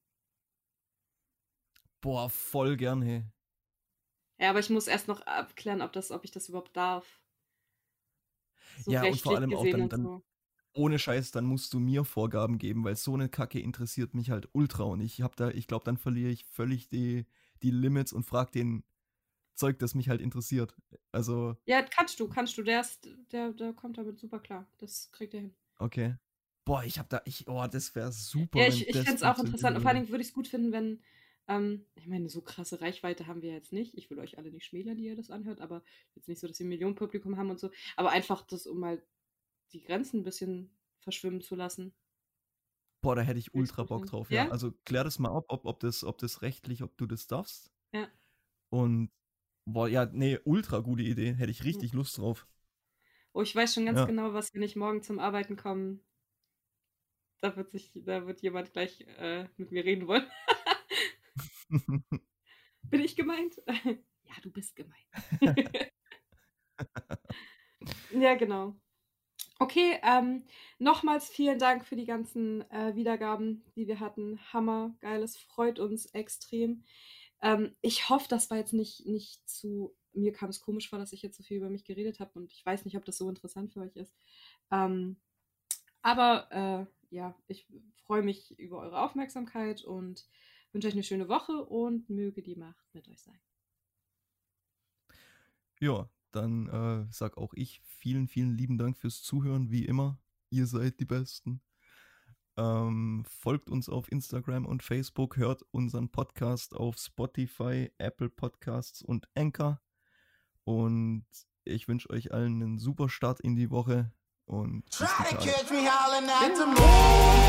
Boah, voll gern, hey. Ja, aber ich muss erst noch abklären, ob, das, ob ich das überhaupt darf. So Ja, und vor allem auch dann- dann- so. Ohne Scheiß, dann musst du mir Vorgaben geben, weil so eine Kacke interessiert mich halt ultra und ich hab da, ich glaube, dann verliere ich völlig die, die Limits und frag den Zeug, das mich halt interessiert. Also, Ja, kannst du, kannst du. Der, ist, der, der kommt damit super klar. Das kriegt er hin. okay. Boah, ich hab da, ich, oh, das wäre super. Ja, ich, ich fände es auch interessant. Und vor allen würde. Dingen würde ich es gut finden, wenn, ähm, ich meine, so krasse Reichweite haben wir jetzt nicht. Ich will euch alle nicht schmälern, die ihr das anhört, aber jetzt nicht so, dass wir ein Millionenpublikum haben und so. Aber einfach das, um mal die Grenzen ein bisschen verschwimmen zu lassen. Boah, da hätte ich ultra Bock drauf, ja. Ja? Also klär das mal ab, ob, ob, das, ob das rechtlich, ob du das darfst. Ja. Und, boah, ja, nee, ultra gute Idee. Hätte ich richtig Lust drauf. Oh, ich weiß schon ganz Ja. genau, was, wenn ich morgen zum Arbeiten komme. Da wird sich, da wird jemand gleich äh, mit mir reden wollen. [LAUGHS] Bin ich gemeint? [LAUGHS] ja, du bist gemeint. [LAUGHS] ja, genau. Okay, ähm, nochmals vielen Dank für die ganzen äh, Wiedergaben, die wir hatten. Hammer, geil, es freut uns extrem. Ähm, ich hoffe, das war jetzt nicht, nicht zu. Mir kam es komisch vor, dass ich jetzt so viel über mich geredet habe und ich weiß nicht, ob das so interessant für euch ist. Ähm, aber äh, ja, ich freue mich über eure Aufmerksamkeit und wünsche euch eine schöne Woche und möge die Macht mit euch sein. Ja, dann äh, sag auch ich vielen, vielen lieben Dank fürs Zuhören, wie immer. Ihr seid die Besten. Ähm, folgt uns auf Instagram und Facebook, hört unseren Podcast auf Spotify, Apple Podcasts und Anchor. Und ich wünsche euch allen einen super Start in die Woche und bis Try to catch me howling at the moon.